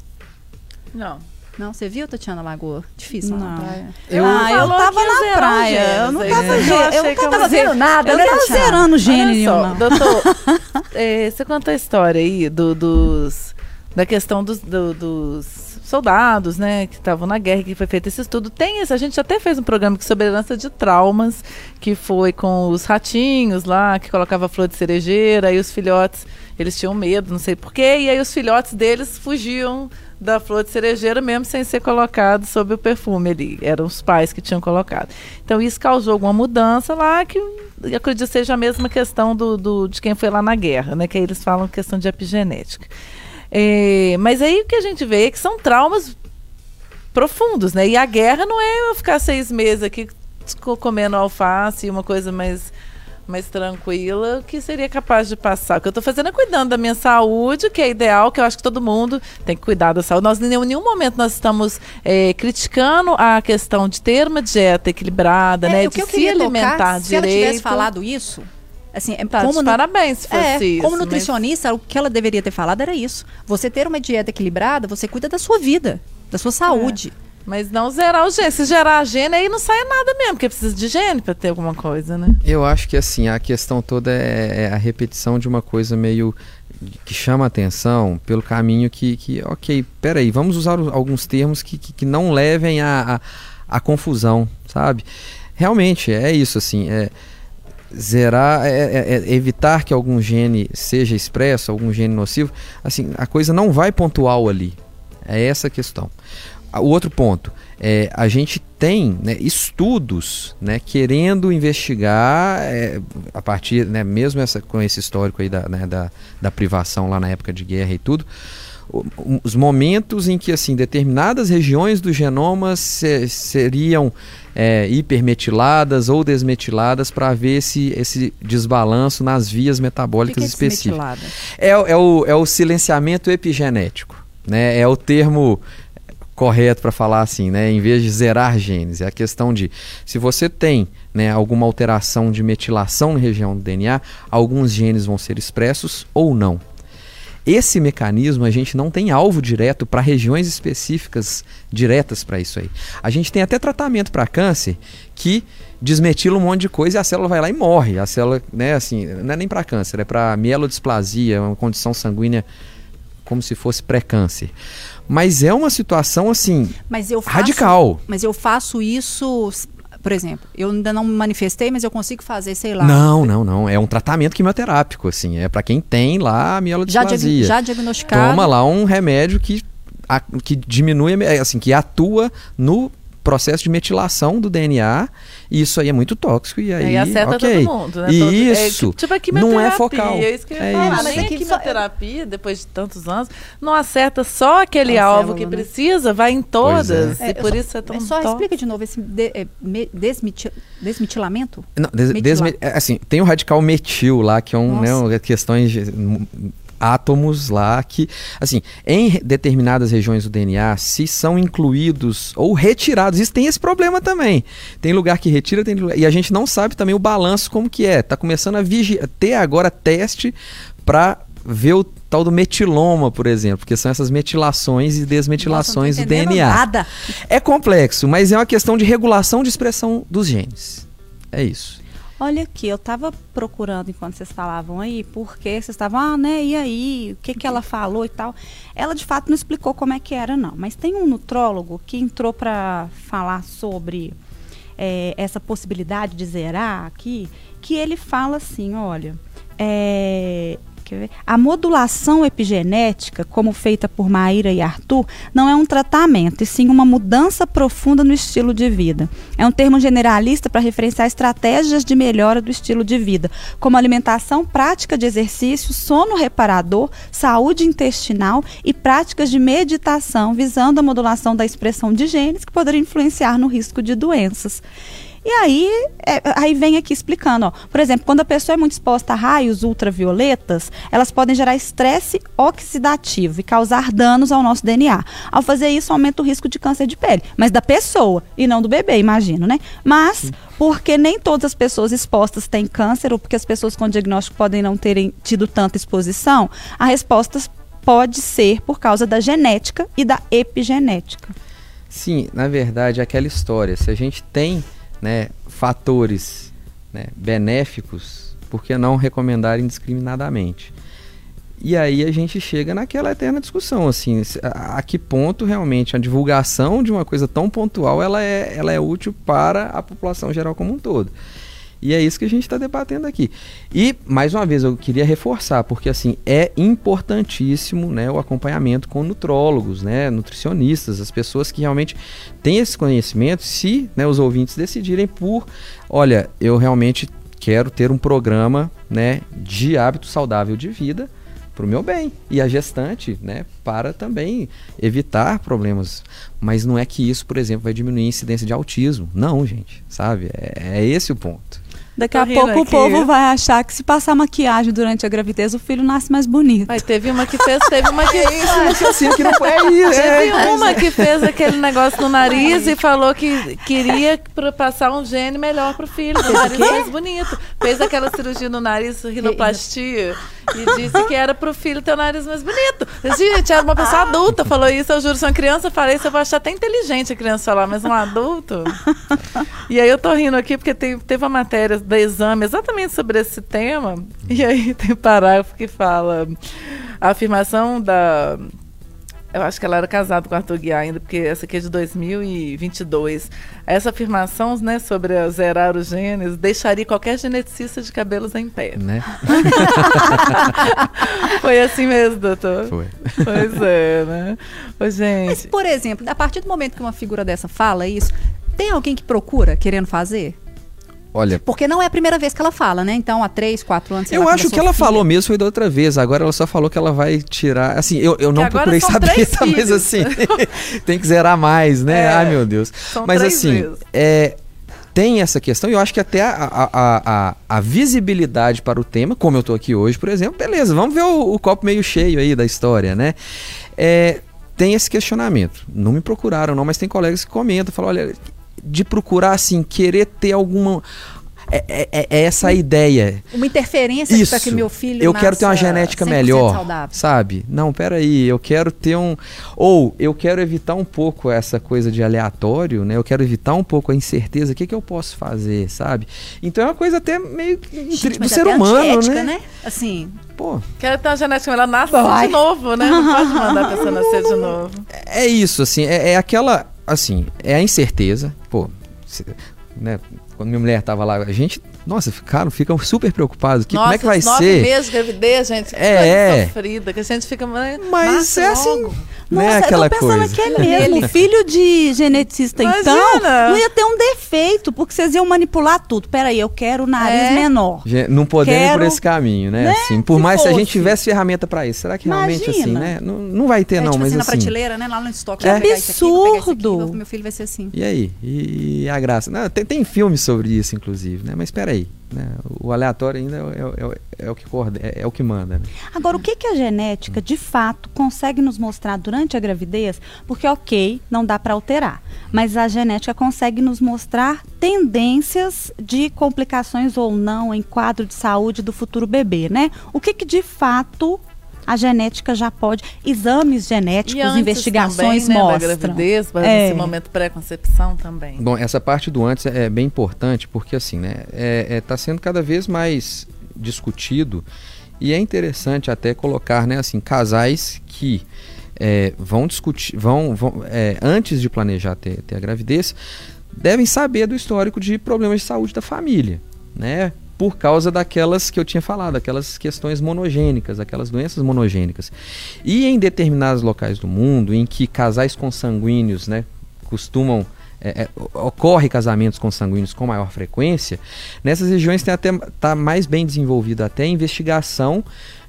Não. Não, você viu, Tatiana Lagoa? Difícil Não. praia. Eu- ah, eu tava na zerar praia. Eu não genes, tava, Eu eu não tava não zerando nada. Eu né, não tava Tatiana? zerando gênio só, não. doutor, eh, você conta a história aí do- dos, da questão dos, do- dos soldados, né, que estavam na guerra, que foi feito esse estudo. Tem esse, a gente até fez um programa aqui sobre herança de traumas, que foi com os ratinhos lá, que colocava flor de cerejeira, aí os filhotes, eles tinham medo, não sei porquê, e aí os filhotes deles fugiam da flor de cerejeira mesmo sem ser colocado sob o perfume ali. Eram os pais que tinham colocado. Então isso causou alguma mudança lá que acredito seja a mesma questão do, do- de quem foi lá na guerra, né? Que aí eles falam questão de epigenética. É, mas aí o que a gente vê é que são traumas profundos, né? E a guerra não é eu ficar seis meses aqui co- comendo alface e uma coisa mais mais tranquila que seria capaz de passar. O que eu estou fazendo é cuidando da minha saúde, que é ideal, que eu acho que todo mundo tem que cuidar da saúde. Nós em nenhum, nenhum momento nós estamos eh, criticando a questão de ter uma dieta equilibrada, É, né? de se alimentar tocar, se ela direito. tivesse falado isso, assim, é Tá, como nu- parabéns se fosse é, isso. como mas- nutricionista, o que ela deveria ter falado era isso. Você ter uma dieta equilibrada, você cuida da sua vida, da sua saúde. Mas não zerar o gene. Se gerar gene, aí não sai nada mesmo, porque precisa de gene para ter alguma coisa, né? Eu acho que assim, a questão toda é, é a repetição de uma coisa meio que chama a atenção pelo caminho que, que ok, peraí, vamos usar alguns termos que, que, que não levem a, a, a confusão, sabe? Realmente, é isso, assim, é zerar, é, é- é evitar que algum gene seja expresso, algum gene nocivo, assim, a coisa não vai pontual ali. É essa a questão. Ah, O outro ponto, é, a gente tem né, estudos né, querendo investigar é, a partir, né, mesmo essa, com esse histórico aí da, né, da, da privação lá na época de guerra e tudo, os momentos em que assim determinadas regiões do genoma se- seriam é, hipermetiladas ou desmetiladas para ver esse, esse desbalanço nas vias metabólicas é específicas. É, o- é o, é o silenciamento epigenético, né? É o termo correto para falar assim, né? Em vez de zerar genes, é a questão de se você tem, né, alguma alteração de metilação na região do DNA, alguns genes vão ser expressos ou não. Esse mecanismo a gente não tem alvo direto para regiões específicas diretas para isso aí. A gente tem até tratamento para câncer que desmetila um monte de coisa e a célula vai lá e morre. A célula, né, assim, não é nem para câncer, é para mielodisplasia, uma condição sanguínea como se fosse pré-câncer. Mas é uma situação assim Mas eu faço, radical. Mas eu faço isso, por exemplo, eu ainda não me manifestei, mas eu consigo fazer, sei lá. Não, não, não. É um tratamento quimioterápico, assim. É para quem tem lá a já, mielodisplasia. diag- já diagnosticado. Toma lá um remédio que, a- que diminui, assim, que atua no processo de metilação do DNA. E isso aí é muito tóxico. E aí, Aí acerta ok. todo mundo, né? Todo- Isso. É, tipo a não quimioterapia. é focal. É isso que eu ia É falar. isso. Nem Mas é a só- quimioterapia, depois de tantos anos, não acerta só aquele A alvo célula, que né? precisa, vai em todas. É, E por só- isso é tão É só top. explica de novo esse de- é, me- desmeti- desmetilamento? Não, des- é, assim, tem o radical metil lá, que é um, né, Nossa. um- questões de átomos lá que, assim, em determinadas regiões do DNA, se são incluídos ou retirados, isso tem esse problema também. Tem lugar que retira, tem lugar, e a gente não sabe também o balanço como que é. Tá começando a vigi- ter agora teste para ver o tal do metiloma, por exemplo, que são essas metilações e desmetilações Nossa, do DNA. Nada. É complexo, mas é uma questão de regulação de expressão dos genes. É isso. Olha aqui, eu tava procurando enquanto vocês falavam aí, porque vocês estavam, ah, né, e aí, o que que ela falou e tal. Ela de fato não explicou como é que era, não. Mas tem um nutrólogo que entrou para falar sobre é, essa possibilidade de zerar aqui, que ele fala assim, olha, é? A modulação epigenética, como feita por Maíra e Arthur, não é um tratamento, e sim uma mudança profunda no estilo de vida. É um termo generalista para referenciar estratégias de melhora do estilo de vida, como alimentação, prática de exercício, sono reparador, saúde intestinal e práticas de meditação, visando a modulação da expressão de genes que poderiam influenciar no risco de doenças. E aí, é, aí vem aqui explicando, ó. Por exemplo, quando a pessoa é muito exposta a raios ultravioletas, elas podem gerar estresse oxidativo e causar danos ao nosso DNA. Ao fazer isso, aumenta o risco de câncer de pele, mas da pessoa e não do bebê, imagino, né? Mas porque nem todas as pessoas expostas têm câncer ou porque as pessoas com diagnóstico podem não terem tido tanta exposição, a resposta pode ser por causa da genética e da epigenética. Sim, na verdade, é aquela história. Se a gente tem né, fatores né, benéficos, por que não recomendar indiscriminadamente? E aí a gente chega naquela eterna discussão, assim, a, que ponto realmente a divulgação de uma coisa tão pontual ela é, ela é útil para a população geral como um todo. E é isso que a gente está debatendo aqui. E, mais uma vez, eu queria reforçar, porque assim, é importantíssimo né, o acompanhamento com nutrólogos, né, nutricionistas, as pessoas que realmente têm esse conhecimento, se né, os ouvintes decidirem por, olha, eu realmente quero ter um programa né, de hábito saudável de vida para o meu bem. E a gestante, né, para também evitar problemas. Mas não é que isso, por exemplo, vai diminuir a incidência de autismo. Não, gente, sabe? É, é esse o ponto. Daqui a pouco aqui. o povo vai achar que se passar maquiagem durante a gravidez, o filho nasce mais bonito. Mas teve uma que fez, teve uma que. [laughs] É isso, assim, que não foi isso. Teve é, uma é. que fez aquele negócio no nariz e falou que queria passar um gene melhor pro filho, o nariz mais bonito. Fez aquela cirurgia no nariz, rinoplastia. E disse que era pro filho ter o nariz mais bonito. Gente, era uma pessoa adulta, falou isso. Eu juro, se uma criança falei isso, eu vou achar até inteligente a criança falar, mas um adulto. E aí eu tô rindo aqui porque tem, teve uma matéria do exame exatamente sobre esse tema. E aí tem parágrafo que fala a afirmação da eu acho que ela era casada com o Arthur Guiar ainda, porque essa aqui é de 2022. Essa afirmação né, sobre zerar os genes deixaria qualquer geneticista de cabelos em pé. Né? [laughs] Foi assim mesmo, doutor? Foi. Pois é, né? Ô, gente. Mas, por exemplo, a partir do momento que uma figura dessa fala isso, tem alguém que procura querendo fazer? Olha. Porque não é a primeira vez que ela fala, né? Então, há três, quatro anos. Eu acho que ela filha. falou mesmo foi da outra vez. Agora ela só falou que ela vai tirar. Assim, eu, eu não procurei saber, [laughs] tá, mas assim, [laughs] tem que zerar mais, né? É, Ai, meu Deus. Mas assim, é, tem essa questão, e eu acho que até a, a, a, a, visibilidade para o tema, como eu estou aqui hoje, por exemplo, beleza, vamos ver o, o, copo meio cheio aí da história, né? É, tem esse questionamento. Não me procuraram, não, mas tem colegas que comentam, falam, olha, de procurar, assim, querer ter alguma. É, é, é, é essa a ideia. Uma interferência Isso. para que meu filho Eu quero ter uma genética melhor, saudável. sabe? Não, peraí, eu quero ter um... Ou eu quero evitar um pouco essa coisa de aleatório, né? Eu quero evitar um pouco a incerteza. O que, que eu posso fazer, sabe? Então é uma coisa até meio Gente, do ser humano, né? né? Assim... Pô. Quero ter uma genética melhor, nasce de novo, né? Não pode mandar a pessoa nascer de [laughs] novo. É isso, assim, é, é aquela assim, é a incerteza. Pô, se, né, quando minha mulher tava lá, a gente nossa, ficaram, ficam super preocupados. Que, Nossa, como é que vai nove ser? meses de gravidez, gente. É, é. sofrida, que a gente fica. Mas é assim. Logo. Não é aquela eu tô pensando coisa. que é mesmo. Filho de geneticista, Imagina. então, não ia ter um defeito, porque vocês iam manipular tudo. Peraí, eu quero o nariz é. menor. Não podemos ir por esse caminho, né? né? Assim, por Se mais que a gente tivesse ferramenta para isso. Será que realmente assim, Imagina. assim, né? Não, não vai ter, é, não, tipo mas assim, assim. na prateleira, né? Lá no estoque. É absurdo. Aqui, meu filho vai ser assim. E aí? E, e a graça? Não, tem, tem filmes sobre isso, inclusive, né? Mas espera aí. Né? O aleatório ainda é, é, é, o que é, é, o que manda. Né? Agora, o que, que a genética, de fato, consegue nos mostrar durante a gravidez? Porque, ok, não dá para alterar, mas a genética consegue nos mostrar tendências de complicações ou não em quadro de saúde do futuro bebê, né? O que, que de fato a genética já pode. Exames genéticos, investigações também, né, mostram. Da gravidez, é. esse momento pré-concepção também. Bom, essa parte do antes é bem importante porque assim, né, está é, é, tá sendo cada vez mais discutido e é interessante até colocar, né, assim, casais que é, vão discutir, vão, vão é, antes de planejar ter, ter a gravidez, devem saber do histórico de problemas de saúde da família, né? Por causa daquelas que eu tinha falado, aquelas questões monogênicas, aquelas doenças monogênicas. E em determinados locais do mundo, em que casais consanguíneos né, costumam é, é, ocorre casamentos consanguíneos com maior frequência, nessas regiões tem até tá mais bem desenvolvida até a investigação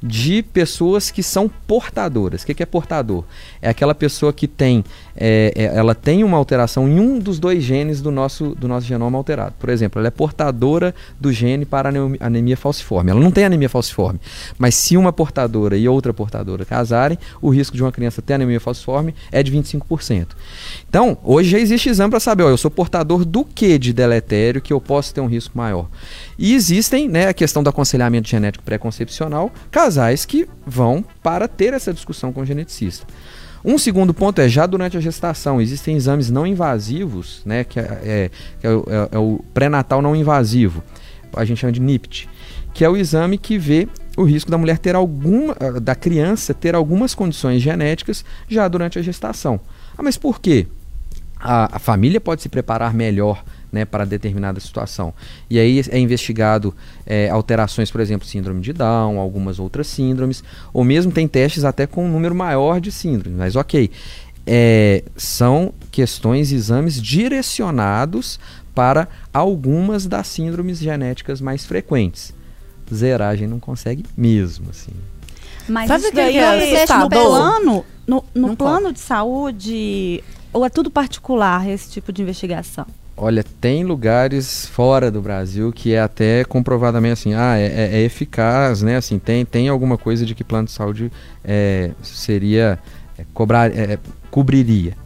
de pessoas que são portadoras. O que, que é portador? É aquela pessoa que tem, é, é, ela tem uma alteração em um dos dois genes do nosso, do nosso genoma alterado. Por exemplo, ela é portadora do gene para anemia falciforme. Ela não tem anemia falciforme, mas se uma portadora e outra portadora casarem, o risco de uma criança ter anemia falciforme é de 25%. Então, hoje já existe exame para saber, ó, eu sou portador do que de deletério que eu posso ter um risco maior. E existem, né, a questão do aconselhamento genético pré-concepcional, casais que vão para ter essa discussão com o geneticista. Um segundo ponto é já durante a gestação existem exames não invasivos, né, que é, é, é o, é, é o pré-natal não invasivo, a gente chama de NIPT, que é o exame que vê o risco da mulher ter alguma, da criança ter algumas condições genéticas já durante a gestação. Ah, mas por quê? A, a família pode se preparar melhor né, para determinada situação. E aí é investigado é, alterações, por exemplo, síndrome de Down, algumas outras síndromes, ou mesmo tem testes até com um número maior de síndromes. Mas ok, é, são questões, exames direcionados para algumas das síndromes genéticas mais frequentes. Zeragem não consegue mesmo, assim. Mas Sabe isso o que é daí que é acontece no plano, no, no plano de saúde, ou é tudo particular esse tipo de investigação? Olha, tem lugares fora do Brasil que é até comprovadamente assim, ah, é, é- é eficaz, né? Assim, tem, tem alguma coisa de que plano de saúde é, seria é, cobrar, é, cobriria.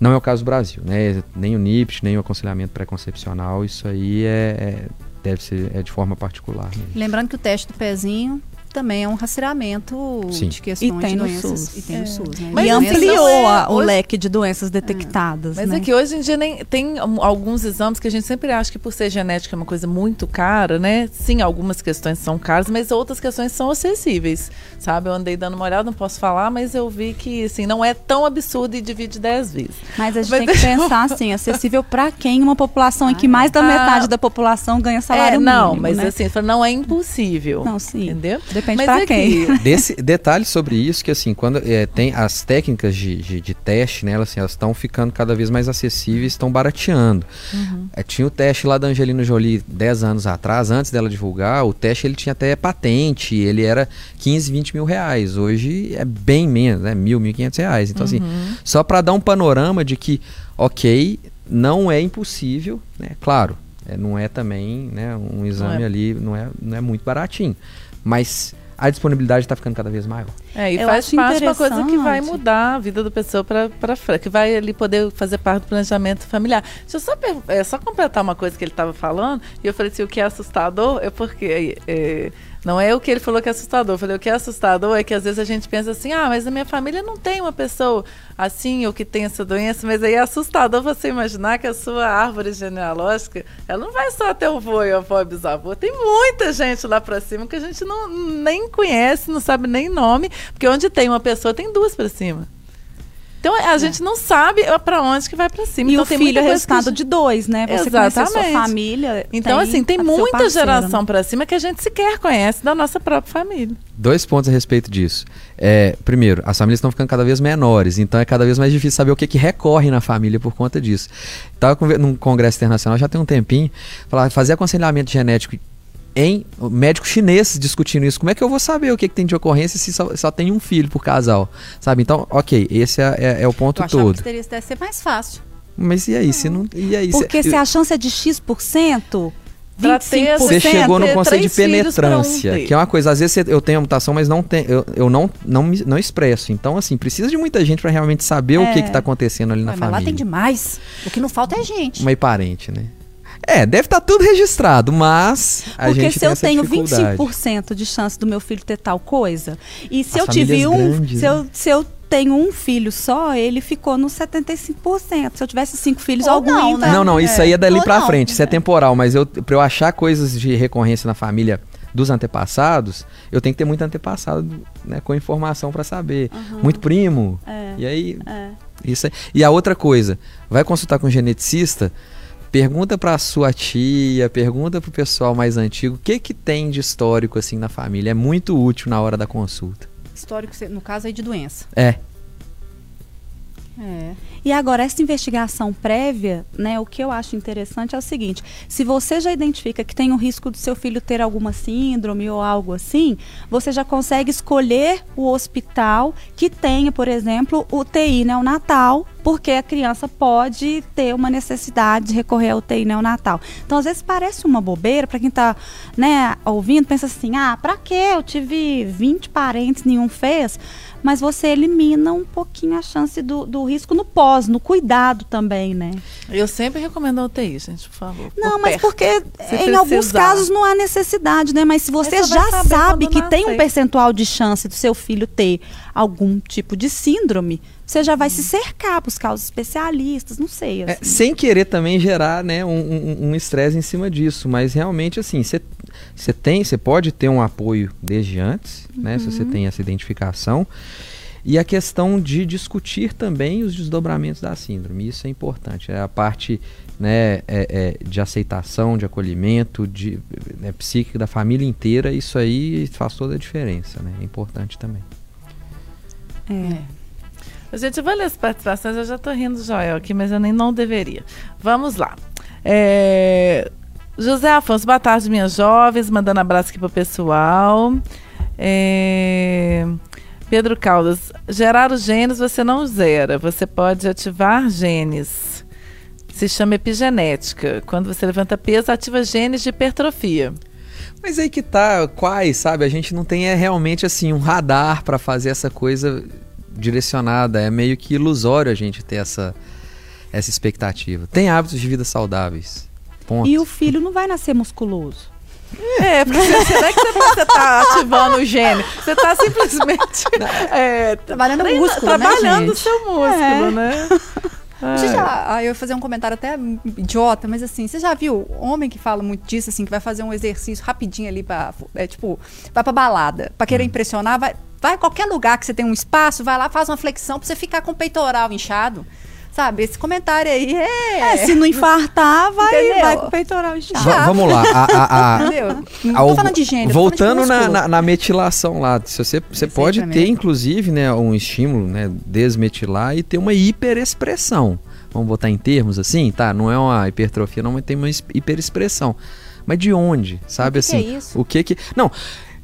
Não é o caso do Brasil, né? Nem o NIPT, nem o aconselhamento pré-concepcional, isso aí é, é- deve ser é de forma particular. mesmo. Lembrando que o teste do pezinho também é um rastreamento Sim. de questões E tem de no doenças. SUS. E tem no SUS, né? Mas e assim, ampliou é- o hoje- leque de doenças detectadas, Mas né? é que hoje em dia nem, tem alguns exames que a gente sempre acha que por ser genética é uma coisa muito cara, né? Sim, algumas questões são caras, mas outras questões são acessíveis, sabe? Eu andei dando uma olhada, não posso falar, mas eu vi que, assim, não é tão absurdo e divide 10 vezes. Mas a gente Mas tem que deixa pensar [laughs] assim, acessível para quem? Uma população em que mais da Ah. metade da população ganha salário é, mínimo, não, mas né? assim, não é impossível. Não, sim. Entendeu? Depende mas pra é quem. que- [laughs] Desse detalhe sobre isso que assim quando é, tem as técnicas de, de, de teste né, elas assim, elas estão ficando cada vez mais acessíveis estão barateando. É, tinha o teste lá da Angelina Jolie 10 anos atrás antes dela divulgar o teste ele tinha até patente ele era 15 20 mil reais. Hoje é bem menos né mil mil e quinhentos reais. Então assim só para dar um panorama de que ok não é impossível né claro é, não é também né um exame é. ali não é não é muito baratinho mas a disponibilidade está ficando cada vez maior. É, e Eu faz parte de uma coisa que vai mudar a vida da pessoa para frente, que vai ali poder fazer parte do planejamento familiar. Deixa eu só, é, só completar uma coisa que ele estava falando, e eu falei assim, o que é assustador é porque é, não é o que ele falou que é assustador, eu falei, o que é assustador é que às vezes a gente pensa assim, ah, mas na minha família não tem uma pessoa assim ou que tem essa doença, mas aí é assustador você imaginar que a sua árvore genealógica, ela não vai só ter o vô e avó bisavô, tem muita gente lá para cima que a gente não nem conhece, não sabe nem nome, porque onde tem uma pessoa tem duas para cima. Então a gente não sabe para onde que vai para cima. E então, o tem filho é resultado gente- de dois, né? Você conhecer a sua Exatamente. família. Então, assim, tem a seu muita parceiro, geração né? para cima que a gente sequer conhece da nossa própria família. Dois pontos a respeito disso. É, primeiro, as famílias estão ficando cada vez menores, então é cada vez mais difícil saber o que, que recorre na família por conta disso. Estava num congresso internacional já tem um tempinho, falar fazer aconselhamento genético em médico chinês discutindo isso. Como é que eu vou saber o que, que tem de ocorrência se só, só tem um filho por casal? Sabe? Então, ok, esse é, é- é o ponto Eu todo. que teria, deve ser mais fácil. Mas e aí, se não. E aí, Porque se, se a chance é de X%, Pra ter 25%. Você chegou no conceito de um penetrância, ter. que é uma coisa, às vezes eu tenho a mutação, mas não tem, eu, eu não, não, me- não expresso. Então, assim, precisa de muita gente para realmente saber o que É. que tá acontecendo ali na Ué, mas lá família. tem demais. O que não falta é gente. E parente, né? É, deve estar tudo registrado, mas a Porque gente se tem eu essa tenho dificuldade. 25% de chance do meu filho ter tal coisa, e se As eu tive famílias um, grandes, se, eu, né? se eu tenho um filho só, ele ficou nos 75%. Se eu tivesse cinco filhos, Ou algum não, né? Não, não, isso aí é dali Ou pra não. frente, isso é temporal, mas eu, pra eu achar coisas de recorrência na família dos antepassados, eu tenho que ter muito antepassado né, com informação pra saber. Muito primo. É, E aí, é. Isso aí. E a outra coisa, vai consultar com um geneticista, pergunta pra sua tia, pergunta pro pessoal mais antigo, o que que tem de histórico assim na família. É muito útil na hora da consulta. Histórico, no caso aí de doença. É. É. E agora, essa investigação prévia, né, o que eu acho interessante é o seguinte: se você já identifica que tem o risco do seu filho ter alguma síndrome ou algo assim, você já consegue escolher o hospital que tenha, por exemplo, o TI neonatal porque a criança pode ter uma necessidade de recorrer ao UTI neonatal. Então, às vezes parece uma bobeira para quem está né, ouvindo, pensa assim: ah, para quê? Eu tive 20 parentes, nenhum fez mas você elimina um pouquinho a chance do, do risco no pós, no cuidado também, né? Eu sempre recomendo a UTI, gente, por favor. Não, por mas perto. porque em precisar. alguns casos não há necessidade, né? Mas se você você já sabe que tem um nascer. percentual de chance do seu filho ter algum tipo de síndrome, você já vai se cercar, buscar os especialistas, não sei. É, assim. sem querer também gerar né, um- um um estresse em cima disso, mas realmente assim, você tem, você pode ter um apoio desde antes, né, se você tem essa identificação. E a questão de discutir também os desdobramentos da síndrome, isso é importante. É a parte né, é- é de aceitação, de acolhimento, de né, psíquica da família inteira, isso aí faz toda a diferença, né? É importante também. É. Gente, eu vou ler as participações, eu já tô rindo do Joel aqui, mas eu nem não deveria. Vamos lá. É, José Afonso, boa tarde, minhas jovens, mandando abraço aqui pro pessoal. É, Pedro Caldas, gerar os genes você não zera, você pode ativar genes. Se chama epigenética. Quando você levanta peso, ativa genes de hipertrofia. Mas aí que tá, quais, sabe? A gente não tem é, realmente assim um radar para fazer essa coisa direcionada. É meio que ilusório a gente ter essa, essa expectativa. Tem hábitos de vida saudáveis. Ponto. E o filho não vai nascer musculoso. É, porque você, não é que você, você tá ativando o gene, você tá simplesmente [laughs] é, Trabalhando treina- músculo, né, trabalhando o gente? seu músculo, É. né? Você já, ah, eu ia fazer um comentário até idiota, mas assim, você já viu homem que fala muito disso, assim, que vai fazer um exercício rapidinho ali pra, é, tipo, vai pra balada, pra querer impressionar, vai, vai a qualquer lugar que você tem um espaço, vai lá, faz uma flexão pra você ficar com o peitoral inchado. Sabe, esse comentário aí é... É, se não infartar, vai, Entendeu? vai com o peitoral inchado. Va- vamos lá. A, a- a- Entendeu? Não tô falando de gênero, voltando de na, na- na metilação lá, se você, você pode ter inclusive né, um estímulo, né, desmetilar e ter uma hiperexpressão. Vamos botar em termos assim, tá? Não é uma hipertrofia, não, mas tem uma es- hiperexpressão. Mas de onde? Sabe O que que assim? é isso? O que que Não.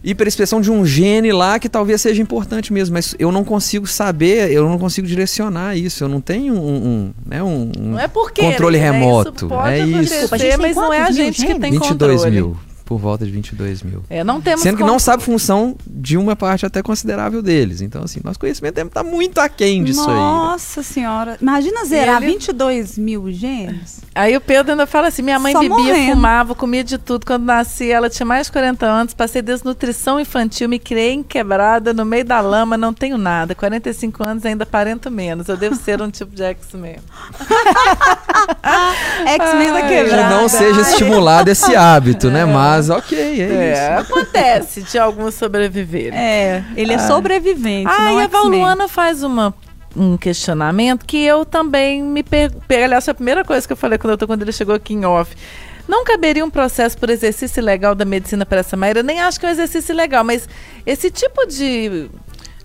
Hiperexpressão de um gene lá que talvez seja importante mesmo, mas eu não consigo saber, eu não consigo direcionar isso. Eu não tenho um, um, né, um, Não é porque controle né? remoto. Isso pode é isso. Desculpa, a gente tem mas não é a gente que tem 22 controle. mil. Por volta de 22 mil. É, não temos Sendo que não controle. sabe função de uma parte até considerável deles. Então, assim, nosso conhecimento está muito aquém disso aí. né? Nossa senhora. Imagina zerar ele- 22 mil genes. Aí o Pedro ainda fala assim: minha mãe Só bebia, morrendo. fumava, comia de tudo. Quando nasci, ela tinha mais de 40 anos, passei desnutrição infantil, me criei em quebrada, no meio da lama, não tenho nada. 45 anos ainda parento menos. Eu devo ser um tipo de X-Men. [laughs] X-Men da Ai, Que quebrada. não seja estimulado esse hábito, né? Mas, ok, é, É, isso. acontece de alguns sobreviverem. É, ele é sobrevivente. Ah, não e a X-Men. Valuana faz uma, um questionamento que eu também me pergunto. Aliás, foi a primeira coisa que eu falei quando, eu tô, quando ele chegou aqui em off. Não caberia um processo por exercício ilegal da medicina para essa Maíra? Eu nem acho que é um exercício ilegal, mas esse tipo de,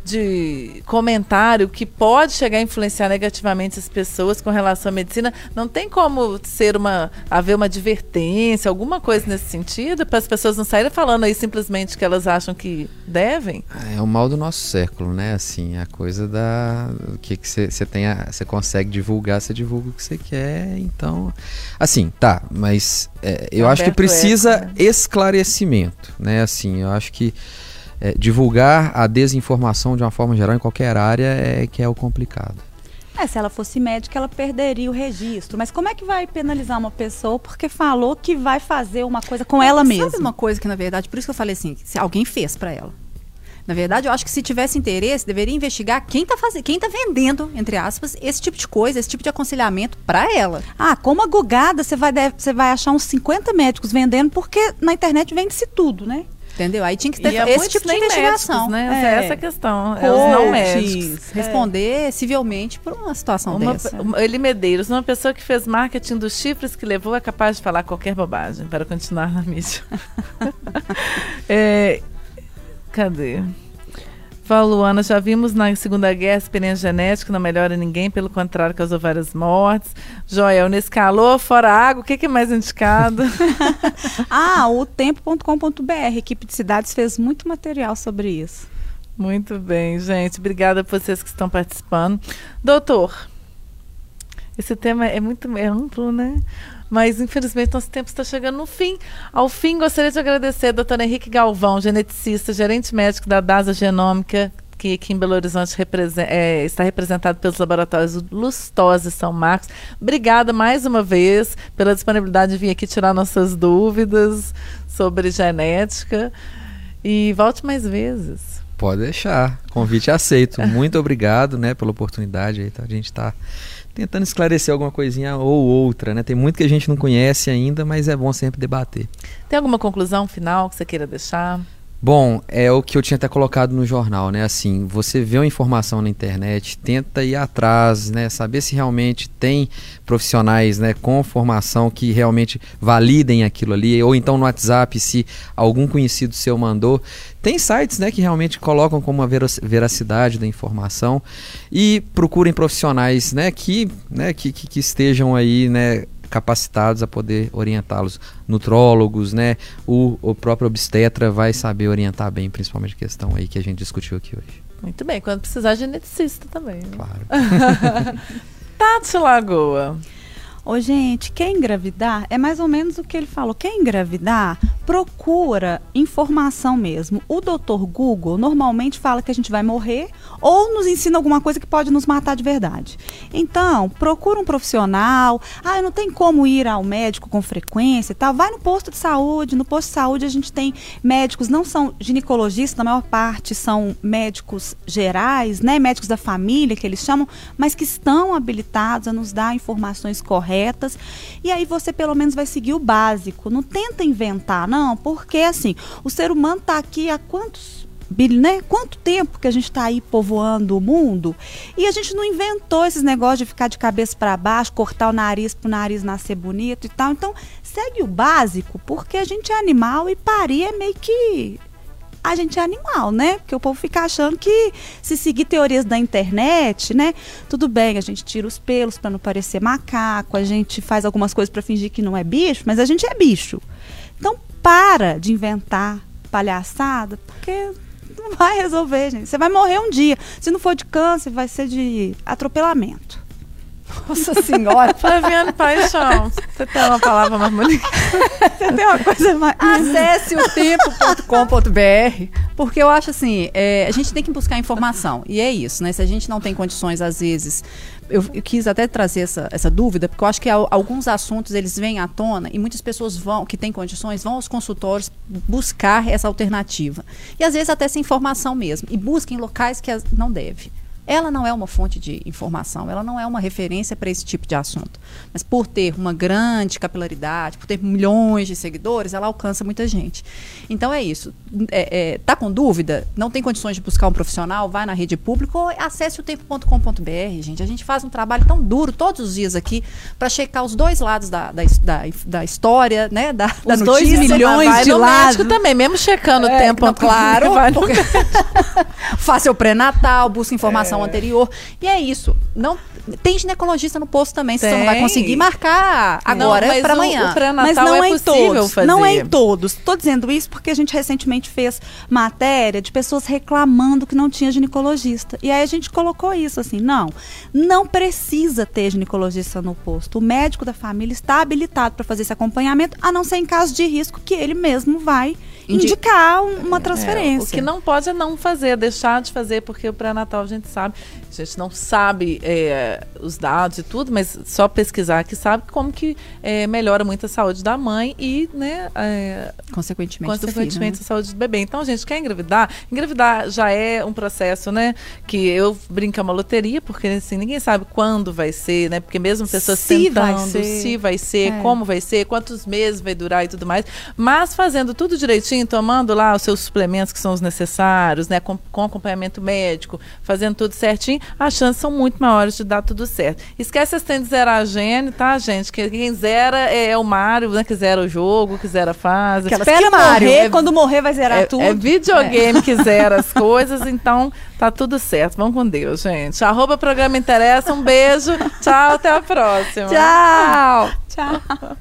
de comentário que pode chegar a influenciar negativamente as pessoas com relação à medicina, não tem como ser uma haver uma advertência, alguma coisa nesse sentido, para as pessoas não saírem falando aí simplesmente que elas acham que devem? É o mal do nosso século, né? Assim, a coisa da. O que você tem. Você consegue divulgar, você divulga o que você quer. Então. Assim, tá, mas é, eu acho que precisa né? esclarecimento, né? Assim, eu acho que é, divulgar a desinformação de uma forma geral em qualquer área é que é o complicado. É, se ela fosse médica, ela perderia o registro. Mas como é que vai penalizar uma pessoa porque falou que vai fazer uma coisa com ela Sabe mesma? uma coisa que, na verdade, por isso que eu falei assim, se alguém fez pra ela. Na verdade, eu acho que se tivesse interesse, deveria investigar quem tá fazendo, quem tá vendendo, entre aspas, esse tipo de coisa, esse tipo de aconselhamento pra ela. Ah, como a gugada, você vai, deve- você vai achar uns 50 médicos vendendo, porque na internet vende-se tudo, né? Entendeu? Aí tinha que ter E é esse tipo de investigação. médicos, né? Essa É. é essa a questão. É os não Coaches. médicos. Responder civilmente por uma situação Uma, dessa. Eli Medeiros, uma pessoa que fez marketing dos chifres que levou é capaz de falar qualquer bobagem para continuar na mídia. [laughs] É, cadê? Valuana, já vimos na Segunda Guerra a experiência genética não melhora ninguém, pelo contrário, causou várias mortes. Joel, nesse calor, fora água, o que, que é mais indicado? [laughs] Ah, o tempo.com.br, equipe de cidades fez muito material sobre isso. Muito bem, gente. Obrigada por vocês que estão participando. Doutor, Esse tema é muito é amplo, né? Mas, infelizmente, nosso tempo está chegando no fim. Ao fim, gostaria de agradecer ao doutor Henrique Galvão, geneticista, gerente médico da DASA Genômica, que aqui em Belo Horizonte é, está representado pelos laboratórios Lustosa e São Marcos. Obrigada mais uma vez pela disponibilidade de vir aqui tirar nossas dúvidas sobre genética. E volte mais vezes. Pode deixar. Convite aceito. [laughs] Muito obrigado né, pela oportunidade. Tá? A gente está tentando esclarecer alguma coisinha ou outra, né? Tem muito que a gente não conhece ainda, mas é bom sempre debater. Tem alguma conclusão final que você queira deixar? Bom, é o que eu tinha até colocado no jornal, né? Assim, você vê uma informação na internet, tenta ir atrás, né? Saber se realmente tem profissionais, né, com formação que realmente validem aquilo ali, ou então no WhatsApp, se algum conhecido seu mandou. Tem sites, né, que realmente colocam como uma veracidade da informação e procurem profissionais, né, que, né, que, que, que estejam aí, né, capacitados a poder orientá-los. Nutrólogos, né? O, o próprio obstetra vai saber orientar bem, principalmente a questão aí que a gente discutiu aqui hoje. Muito bem, quando precisar, geneticista também. Né? Claro. [laughs] Tati Lagoa. Ô, gente, quer engravidar? É mais ou menos o que ele falou. Quer engravidar? Procura informação mesmo. O doutor Google normalmente fala que a gente vai morrer ou nos ensina alguma coisa que pode nos matar de verdade. Então, procura um profissional. Ah, não tem como ir ao médico com frequência e tal. Vai no posto de saúde. No posto de saúde a gente tem médicos, não são ginecologistas, na maior parte são médicos gerais, né? Médicos da família, que eles chamam, mas que estão habilitados a nos dar informações corretas corretas. E aí você pelo menos vai seguir o básico. Não tenta inventar, não, porque assim, o ser humano está aqui há quantos né? Quanto tempo que a gente está aí povoando o mundo e a gente não inventou esses negócios de ficar de cabeça para baixo, cortar o nariz para o nariz nascer bonito e tal. Então, segue o básico, porque a gente é animal e parir é meio que a gente é animal, né? Porque o povo fica achando que se seguir teorias da internet, né? Tudo bem, a gente tira os pelos para não parecer macaco, a gente faz algumas coisas para fingir que não é bicho, mas a gente é bicho. Então para de inventar palhaçada, porque não vai resolver, gente. Você vai morrer um dia. Se não for de câncer, vai ser de atropelamento. Nossa senhora. [laughs] Flaviane Paixão, você tem uma palavra mais bonita? [laughs] você tem uma coisa mais... Acesse o tempo.com.br, porque eu acho assim, é, a gente tem que buscar informação. E é isso, né? Se a gente não tem condições, às vezes... Eu, eu quis até trazer essa, essa dúvida, porque eu acho que alguns assuntos eles vêm à tona e muitas pessoas vão, que têm condições, vão aos consultórios buscar essa alternativa. E às vezes até essa informação mesmo. E busquem locais que não deve ela não é uma fonte de informação, ela não é uma referência para esse tipo de assunto. Mas por ter uma grande capilaridade, por ter milhões de seguidores, ela alcança muita gente. Então é isso. É, é, tá com dúvida? Não tem condições de buscar um profissional? Vai na rede pública ou acesse o tempo.com.br, gente. A gente faz um trabalho tão duro todos os dias aqui para checar os dois lados da, da, da, da história, né? Da, os da dois milhões de lados. também, mesmo checando é, o tempo. Não, claro. Porque... [laughs] [laughs] Faça o pré-natal, busca informação é. anterior. E é isso. Não tem ginecologista no posto também, você não vai conseguir marcar agora para amanhã. O, mas não é, é em todos. Fazer. Não é em todos. Estou dizendo isso porque a gente recentemente fez matéria de pessoas reclamando que não tinha ginecologista. E aí a gente colocou isso assim, não, não precisa ter ginecologista no posto. O médico da família está habilitado para fazer esse acompanhamento, a não ser em caso de risco que ele mesmo vai indicar uma transferência. É, o que não pode é não fazer, deixar de fazer, porque o pré-natal a gente sabe, a gente não sabe é, os dados e tudo, mas só pesquisar que sabe como que é, melhora muito a saúde da mãe e, né, é, consequentemente, consequentemente filho, né? a saúde do bebê. Então, gente, quer engravidar? Engravidar já é um processo, né, que eu brinco é uma loteria, porque assim, ninguém sabe quando vai ser, né, porque mesmo pessoas se tentando, vai se vai ser, é. como vai ser, quantos meses vai durar e tudo mais, mas fazendo tudo direitinho certinho, tomando lá os seus suplementos que são os necessários, né, com, com acompanhamento médico, fazendo tudo certinho, as chances são muito maiores de dar tudo certo. Esquece esse de zerar a gene, tá, gente? Que quem zera é, é, o Mário, né, que zera o jogo, que zera a fase. Que Espera Mário. Morrer, é, quando morrer vai zerar é, tudo. É videogame que zera as coisas, então tá tudo certo. Vamos com Deus, gente. Arroba programa interessa, um beijo. Tchau, até a próxima. Tchau. Tchau.